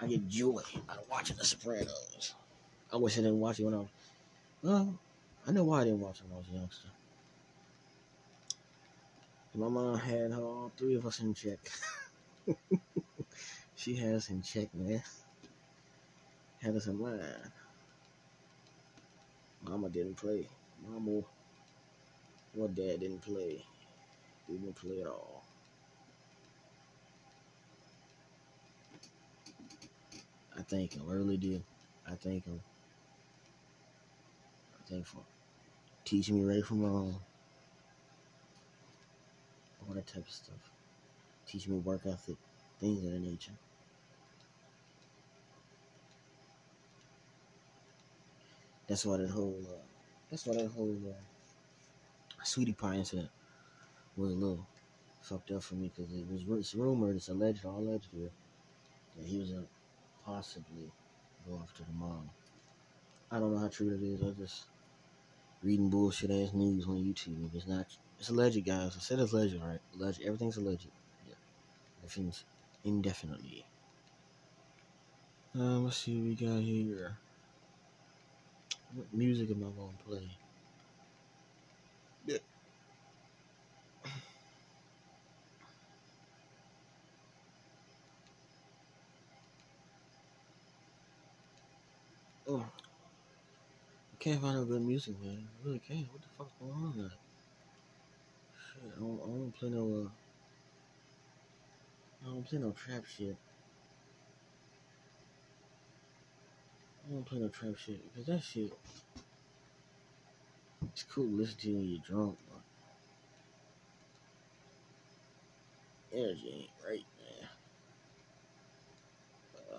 I get joy out of watching the Sopranos. I wish I didn't watch it when I was, well, I know why I didn't watch it when I was a youngster. My mom had all three of us in check. she has in check, man. Had us in line. Mama didn't play. Mama or dad didn't play. Didn't play at all. I thank him. I really do. I thank him. I thank for teaching me right from wrong. All that type of stuff. Teaching me work ethic, things of that nature. That's why that whole, uh, that's why that whole uh, sweetie pie incident was a little fucked up for me because it was it's rumored, it's alleged, all alleged here, that he was a possibly go after the mom. I don't know how true it is. I just reading bullshit ass news on YouTube. It's not, it's alleged, guys. I said it's alleged, right? Alleged. Everything's alleged. Yeah. Everything's indefinitely. Um, let's see what we got here. What music am I gonna play? Yeah. Oh. I can't find no good music, man. I really can't. What the fuck's going on there? Shit, I don't, I don't play no, uh, I don't play no trap shit. Don't play no trap shit because that shit, it's cool to listen to when you're drunk, but energy ain't right, man. Uh,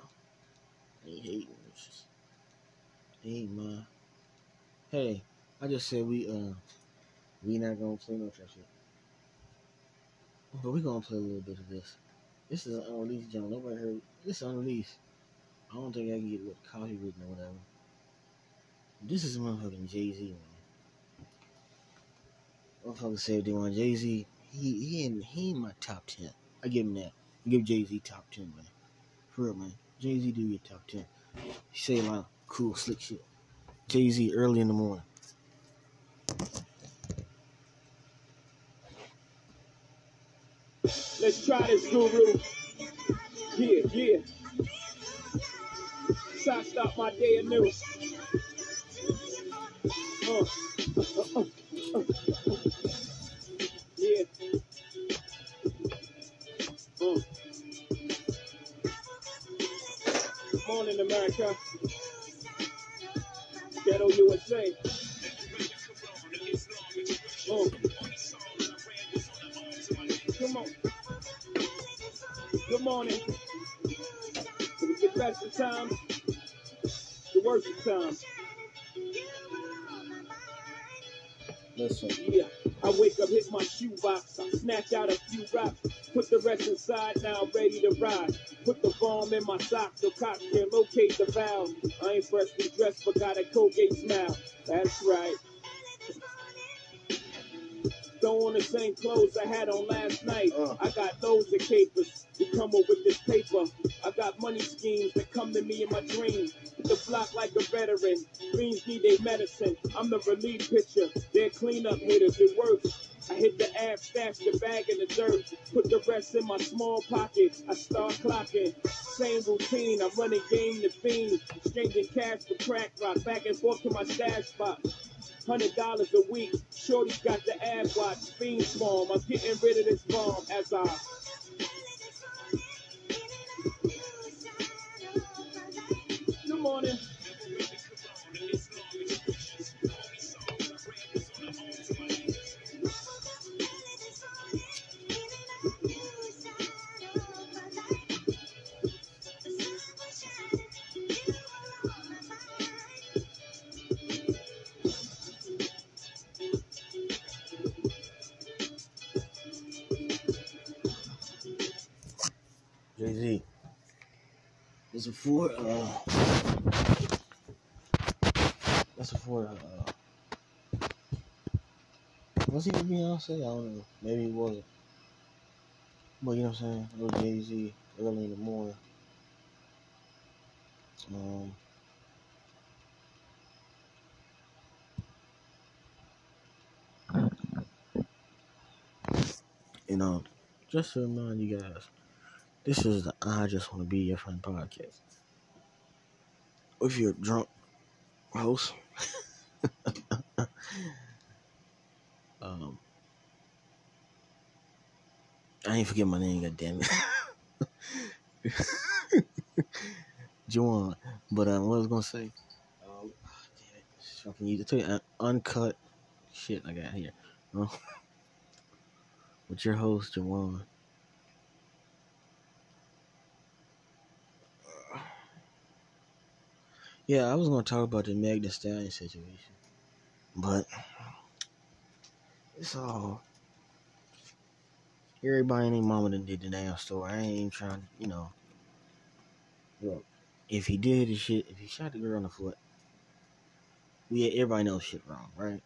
I ain't hating, it's just, ain't my. Hey, I just said we uh we not gonna play no trap shit. But we gonna play a little bit of this. This is an unreleased jam. Nobody heard this is unreleased. I don't think I can get it with coffee written or whatever. This is motherfucking Jay Z man. Motherfucker said they want Jay Z. He he in he in my top ten. I give him that. I give Jay Z top ten, man. For real, man. Jay Z do get top ten. He say a lot of cool slick shit. Jay Z early in the morning. Let's try this, Guru. Yeah, yeah. So I start my day anew. Uh. Morning, America. USA. Come on. Good morning. The best of times, of times. Listen. Yeah, I wake up, hit my shoebox, I snatch out a few rocks, put the rest inside, now I'm ready to ride. Put the bomb in my sock so cops can locate the valve. I ain't freshly dressed, but got a Colgate smile. That's right. Throw on the same clothes I had on last night. Uh. I got loads of capers to come up with this paper. I got money schemes that come to me in my dreams. The block like a veteran. Dreams need their medicine. I'm the relief pitcher. They're cleanup hitters. It works. I hit the ab, stash the bag in the dirt. Put the rest in my small pocket. I start clocking. Same routine. I'm running game to fiend. Exchanging cash for crack rock. Back and forth to my stash spot. Hundred dollars a week. Shorty's got the ab watch. Fiend form. I'm getting rid of this bomb as I Good morning. For uh. That's for uh. Was he with Beyonce? I don't know. Maybe he wasn't. But you know what I'm saying? It was Jay Z early in the morning. Um. You know, just to remind you guys, this is the I Just Want to Be Your Friend podcast. If you're drunk host, um, I ain't forget my name, god damn it. Juwan. But um, what I was gonna say, um, damn it, fucking to tell you, uh, uncut shit I got here. Uh, with your host, Juwan. Yeah, I was gonna talk about the Meg Thee Stallion situation, but it's all everybody and their mama done did the damn story. I ain't even trying, to, you know. Look, if he did the shit, if he shot the girl in the foot, we everybody knows shit wrong, right?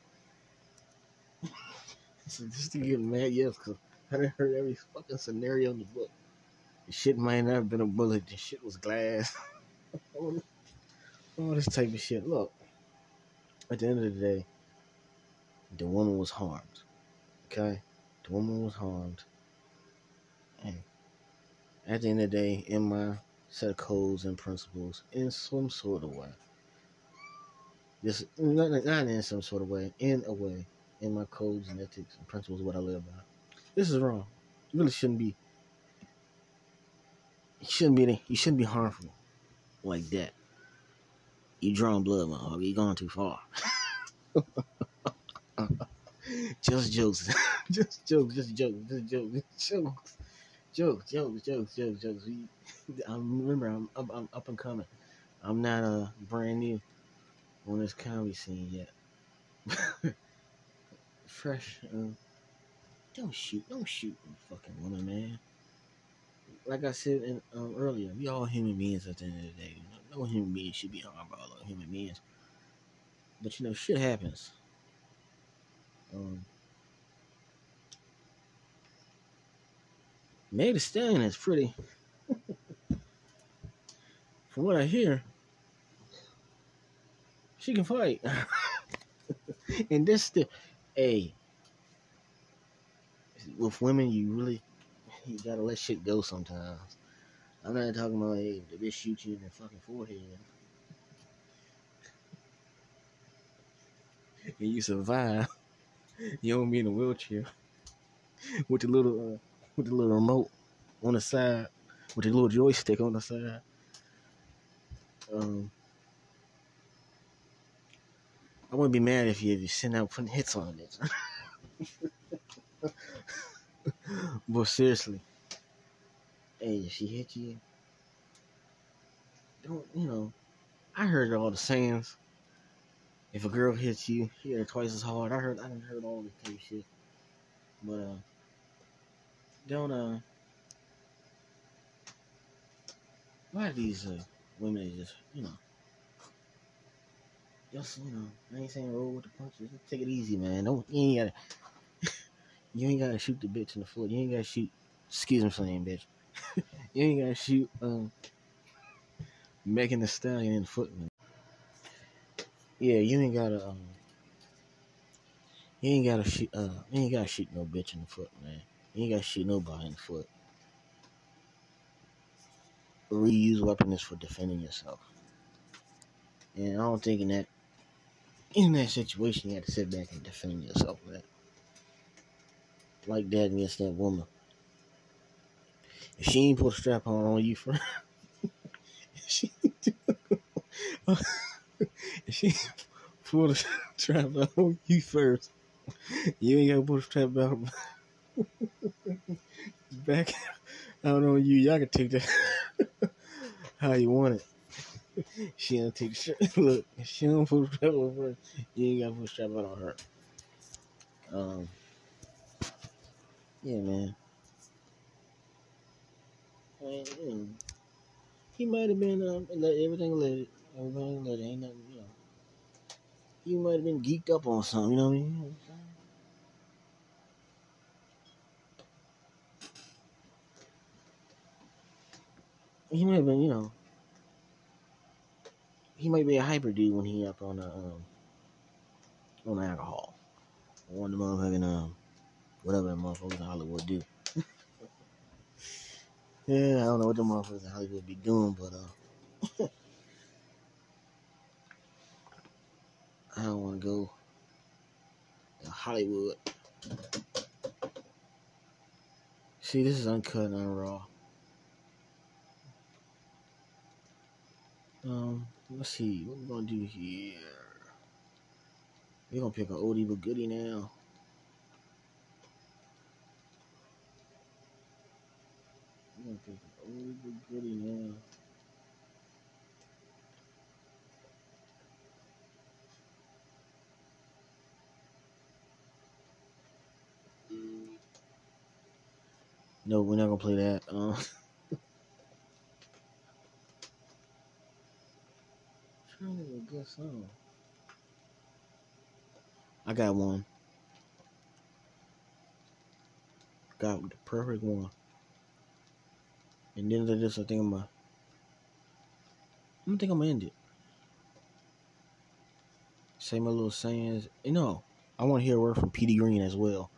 so just to get mad, yes, cause I done heard every fucking scenario in the book. The shit might not have been a bullet. The shit was glass. Oh, all this type of shit. Look, at the end of the day, the woman was harmed. Okay? The woman was harmed. And at the end of the day, in my set of codes and principles, in some sort of way, just not, not in some sort of way, in a way, in my codes and ethics and principles, what I live by. This is wrong. You really shouldn't be. You shouldn't be. You shouldn't be harmful like that. You drawing blood, motherfucker. You going too far. just jokes. just jokes. Just jokes. Just jokes. Jokes. Jokes. Jokes. Jokes. Jokes. Jokes. I remember I'm up, I'm up and coming. I'm not uh brand new on this comedy scene yet. Fresh. Uh, don't shoot. Don't shoot a fucking woman, man. Like I said in, um, earlier, we all human beings at the end of the day. No, no human being should be harmed by other human beings. But you know, shit happens. Um, Meg Thee Stallion is pretty. From what I hear, she can fight. and this the, hey, with women, you really you gotta let shit go sometimes. I'm not talking about hey, the bitch shoot you in the fucking forehead. And you survive. You don't be in a wheelchair with the little uh, with the little remote on the side, with the little joystick on the side. Um, I wouldn't be mad if you if you send out putting hits on it. But seriously, hey, if she hit you, don't you know? I heard all the sayings. If a girl hits you, hit her twice as hard. I heard I didn't heard all this type shit, But uh don't uh why these uh women just you know just you know I ain't saying roll with the punches. Take it easy, man. Don't you ain't gotta You ain't gotta shoot the bitch in the foot. You ain't gotta shoot. Excuse me, for saying bitch. you ain't gotta shoot um Megan Thee Stallion in the foot, man. Yeah, you ain't gotta um. You ain't gotta shoot. Uh, you ain't gotta shoot no bitch in the foot, man. You ain't gotta shoot nobody in the foot. Reuse weapon is for defending yourself. And I don't think in that in that situation you have to sit back and defend yourself, man. Like that against that woman. If she ain't put a strap on on you first, if she, she put a strap on you first, you ain't gotta put a strap on back out on you. Y'all can take that how you want it. She don't take the strap. Look, if she don't put a strap on first, you ain't gotta put a strap on her. Um, yeah, man. I mean, he might have been um, let everything let it, everything let it. Ain't nothing, you know. He might have been geeked up on something. You know what I mean? He might have been, you know. He might be a hyper dude when he up on the um on alcohol. Of the motherfucking um whatever the motherfuckers in Hollywood do. yeah, I don't know what the motherfuckers in Hollywood be doing, but uh I don't wanna go to Hollywood. See, this is uncut and unraw. Um, let's see, what we gonna do here? We're gonna pick an oldie but goodie now. An oldie but goodie now. No, we're not gonna play that. Um, trying to of a good song. I got one. Got the perfect one. I think I'm think I'm gonna end it. Say my little sayings. You know, I wanna hear a word from Petey Greene as well.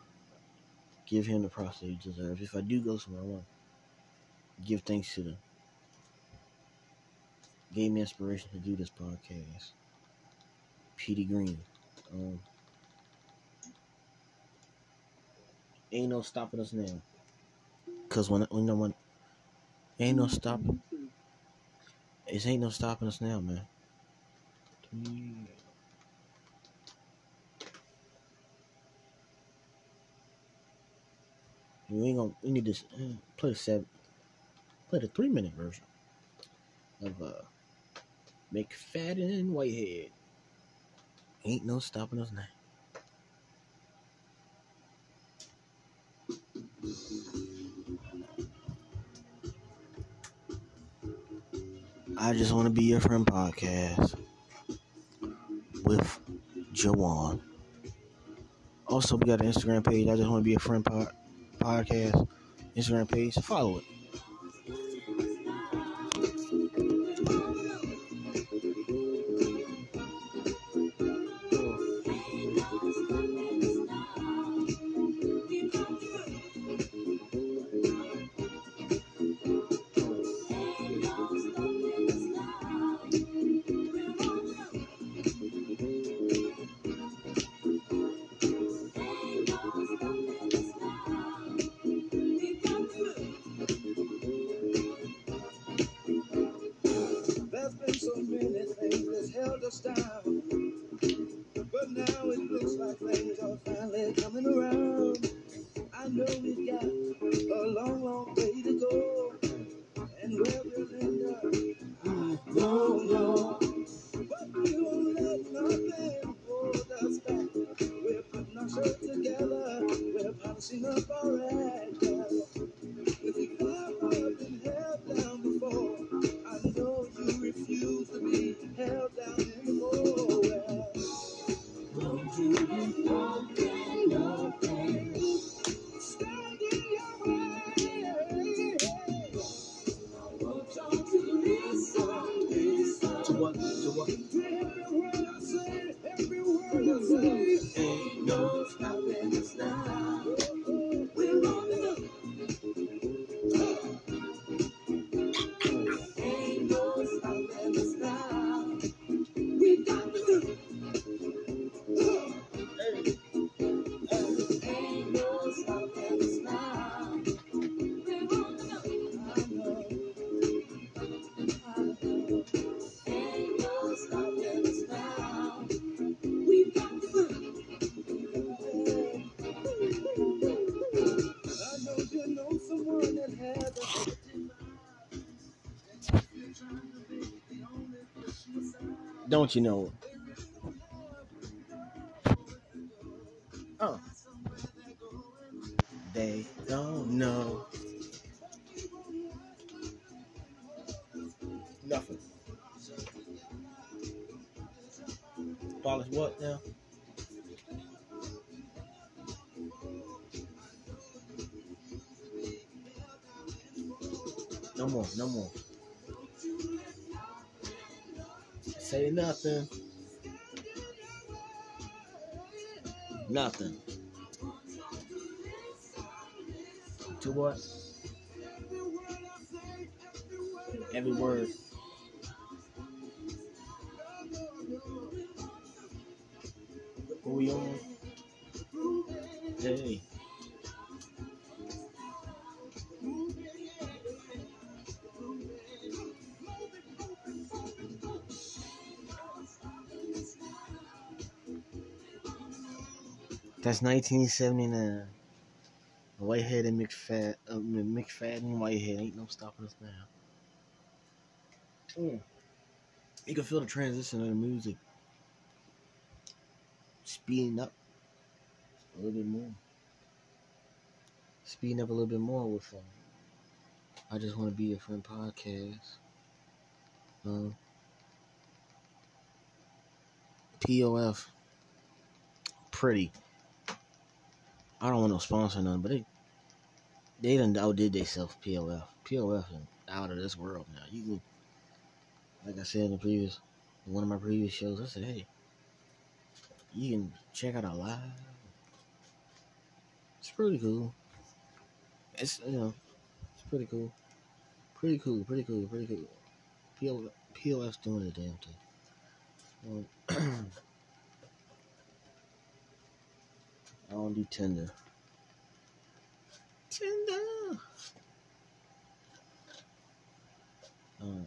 Give him the props that he deserves. If I do go somewhere, I want to give thanks to the gave me inspiration to do this podcast. Petey Greene. Um, ain't no stopping us now. Cause when when no one ain't no stopping, it ain't no stopping us now, man. We ain't gonna. We need to uh, play the seven, play the three minute version of uh McFadden and Whitehead. Ain't no stopping us now. I just want to be your friend podcast with Jawan. Also, we got an Instagram page. I just want to be a friend pod- podcast Instagram page. Follow it. Don't you know? Oh. They don't know. Nothing. Polish what now? No more, no more. Nothing. Nothing. To what? Every word. That's 1979. Whitehead and McFad, uh, McFadden, Whitehead ain't no stopping us now. Mm. You can feel the transition of the music speeding up a little bit more. Speeding up a little bit more with um, I just want to be a friend podcast. Um, POF, pretty. I don't want no sponsor or nothing, but they they done outdid themselves. POF, is out of this world now. You can, like I said in the previous one of my previous shows, I said, hey, you can check out our live. It's pretty cool. It's you know, it's pretty cool. Pretty cool, pretty cool, pretty cool. POF, POF's doing the damn thing. I don't do Tinder. Tinder. Um,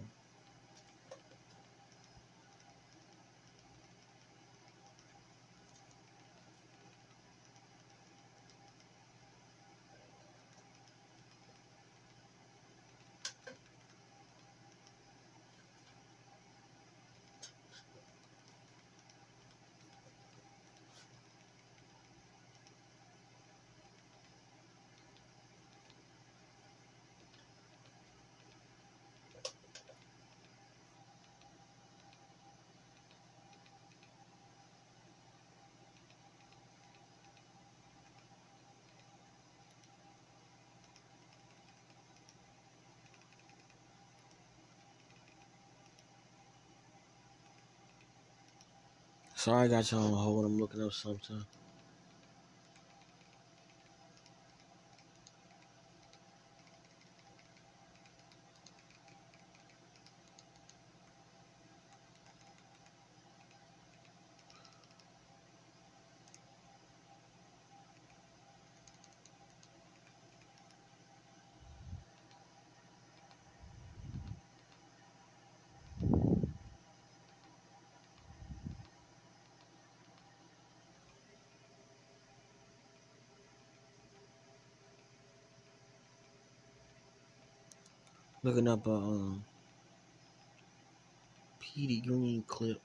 sorry I got y'all on hold. I'm looking up something. Looking up a um, Petey Greene clip.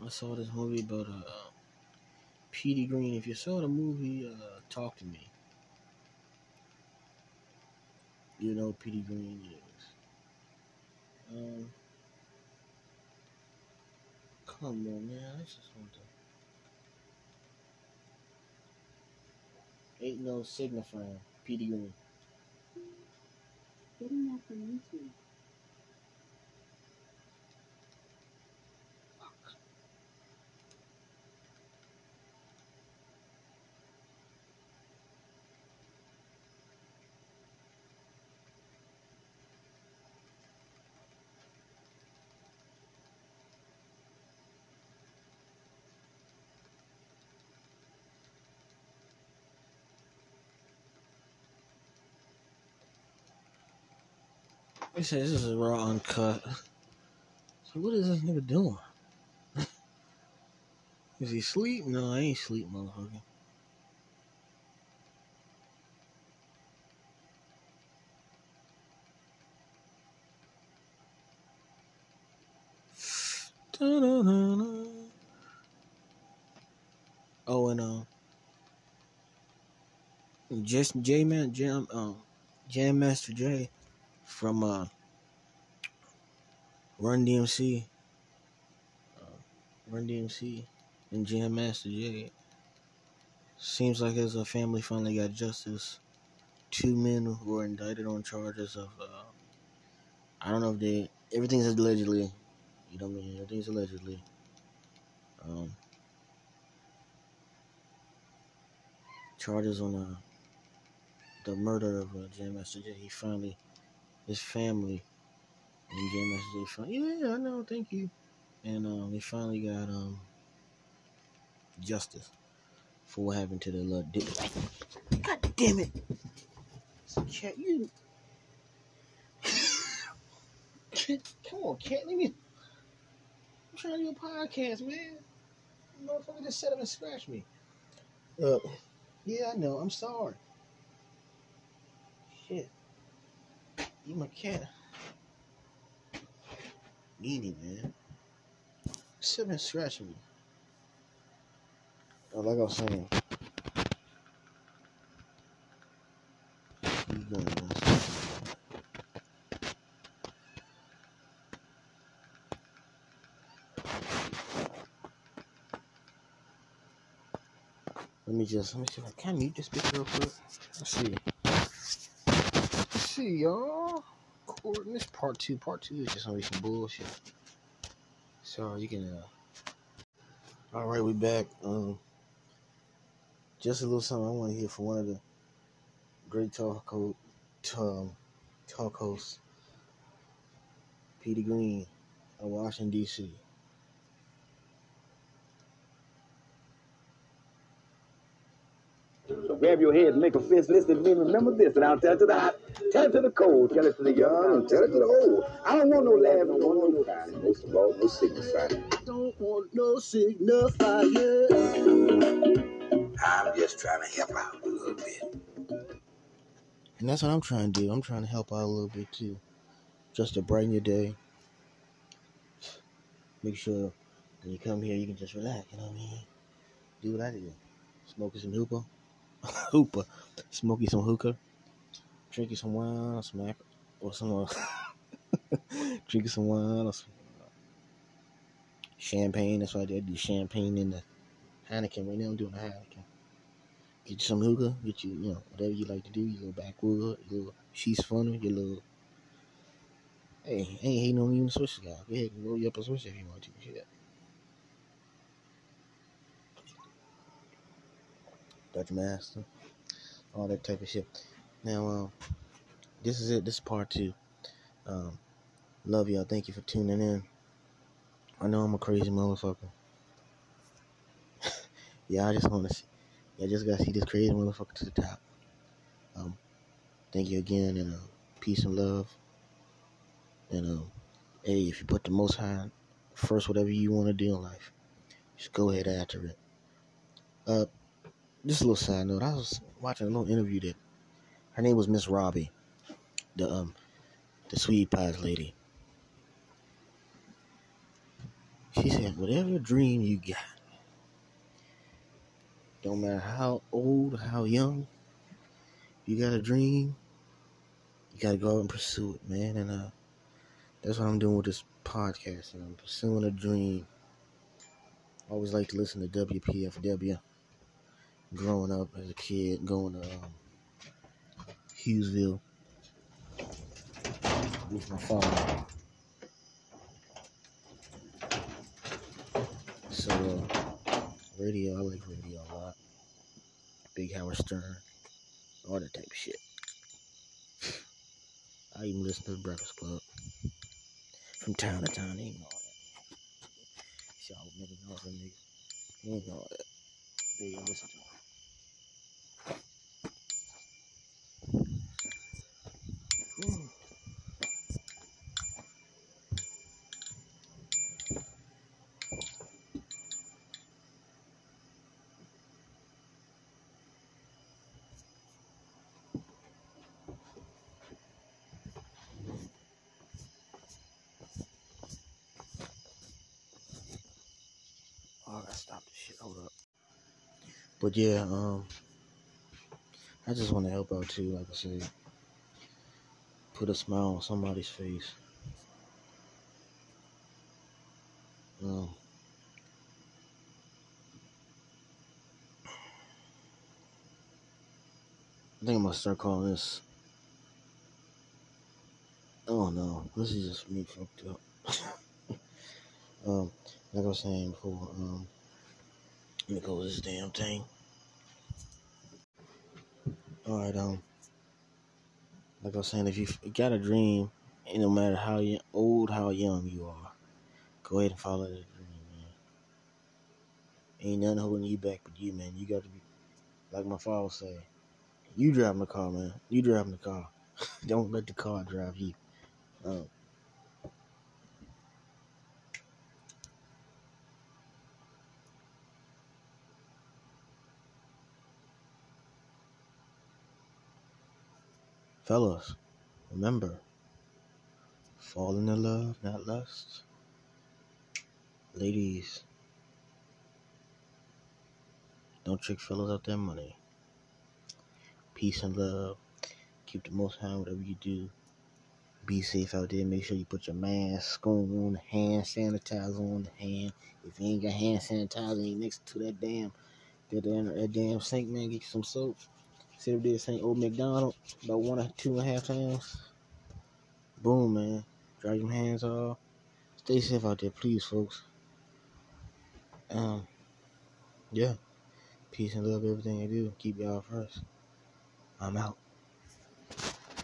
I saw this movie about uh, Petey Greene. If you saw the movie, uh, talk to me. You know Petey Greene is. Um, come on, man. I just want to. Ain't no signifying. Petey Greene. Getting that from YouTube. They say this is raw uncut. So what is this nigga doing? is he asleep? No, I ain't sleep, motherfucker. Oh, and um, just J Man Jam um Jam Master Jay from uh Run DMC, uh, Run DMC, and Jam Master Jay. Seems like as a family finally got justice. Two men who were indicted on charges of uh, I don't know if they everything's allegedly. You know what I mean? Everything's allegedly. Um, charges on uh, the murder of uh, Jam Master Jay. He finally, his family, and Jam Master Jay. Finally, yeah, I know, thank you. And um, they finally got um justice for what happened to the little dick. God damn it! Cat, you. Come on, cat, let me. I'm trying to do a podcast, man. Motherfucker just set up and scratch me. Uh, yeah, I know. I'm sorry. Shit. You my cat. Needy, man. Sit up and scratch me. Oh, like I was saying. You going. Let me just let me see if I can mute this bitch real quick. Let's see. Let's see, y'all. Recording this part two. Part two is just gonna be some bullshit. So you can uh all right, we back. Um just a little something I want to hear from one of the great talk co- um, talk hosts, Peter Green of Washington DC. So grab your head and make a fist Listen to me. remember this, and I'll tell it to the hot, tell it to the cold, tell it to the young, and tell it to the old. I don't want no laugh, I don't want no crying, most of all, no signifying. Don't want no signifier. I'm just trying to help out a little bit. And that's what I'm trying to do. I'm trying to help out a little bit too. Just to brighten your day. Make sure when you come here you can just relax, you know what I mean? Do what I do. Smoke you some hookah. hookah. smoking some hookah. drinking some wine or some or some uh, drink you some wine or some champagne. That's why did do champagne in the Heineken. Right now I'm doing a Heineken. Get you some hookah, get you, you know, whatever you like to do, You go backwood, your little she's funny, your little Hey, ain't hating on you in the Swiss guy. Go ahead and roll you up a Swiss if you want to. Shit. Master, all that type of shit. Now, um, this is it. This is part two. Um, love y'all. Thank you for tuning in. I know I'm a crazy motherfucker. yeah, I just want to see. I just gotta see this crazy motherfucker to the top. Um, thank you again, and uh, peace and love. And um, hey, if you put the Most High first, whatever you want to do in life, just go ahead after it. Uh, just a little side note. I was watching a little interview that her name was Miss Robbie, the um, the sweet pies lady. She said, whatever dream you got, don't matter how old, how young, you got a dream, you gotta go out and pursue it, man. And uh, that's what I'm doing with this podcast. And I'm pursuing a dream. I always like to listen to WPFW. Growing up as a kid, going to um, Hughesville with my father. So, uh, radio, I like radio a lot. Big Howard Stern, all that type of shit. I even listen to the Breakfast Club from time to time. Ain't all that. Y'all niggas know niggas. They ain't all that. They listen to them. Oh, I gotta stop this shit. Hold up. But yeah, um, I just want to help out too. Like I said, put a smile on somebody's face. Um, I think I'm gonna start calling this. Oh no, this is just me fucked up. um, like I was saying before, um, let me with this damn thing. All right, um, like I was saying, if you got a dream, and no matter how old, how young you are, go ahead and follow that dream, man. Ain't nothing holding you back but you, man. You got to be, like my father say, you driving the car, man. You driving the car. Don't let the car drive you. Um, fellas, remember, falling in love, not lust. Ladies, don't trick fellas out their money. Peace and love. Keep the most high, whatever you do. Be safe out there. Make sure you put your mask on, hand sanitizer on the hand. If you ain't got hand sanitizer, ain't next to that damn, that damn, that damn sink, man. Get you some soap. Sit up there, St. Old McDonald, about one or two and a half times. Boom, man. Dry your hands off. Stay safe out there, please, folks. Um, yeah. Peace and love, everything you do. Keep y'all first. I'm out.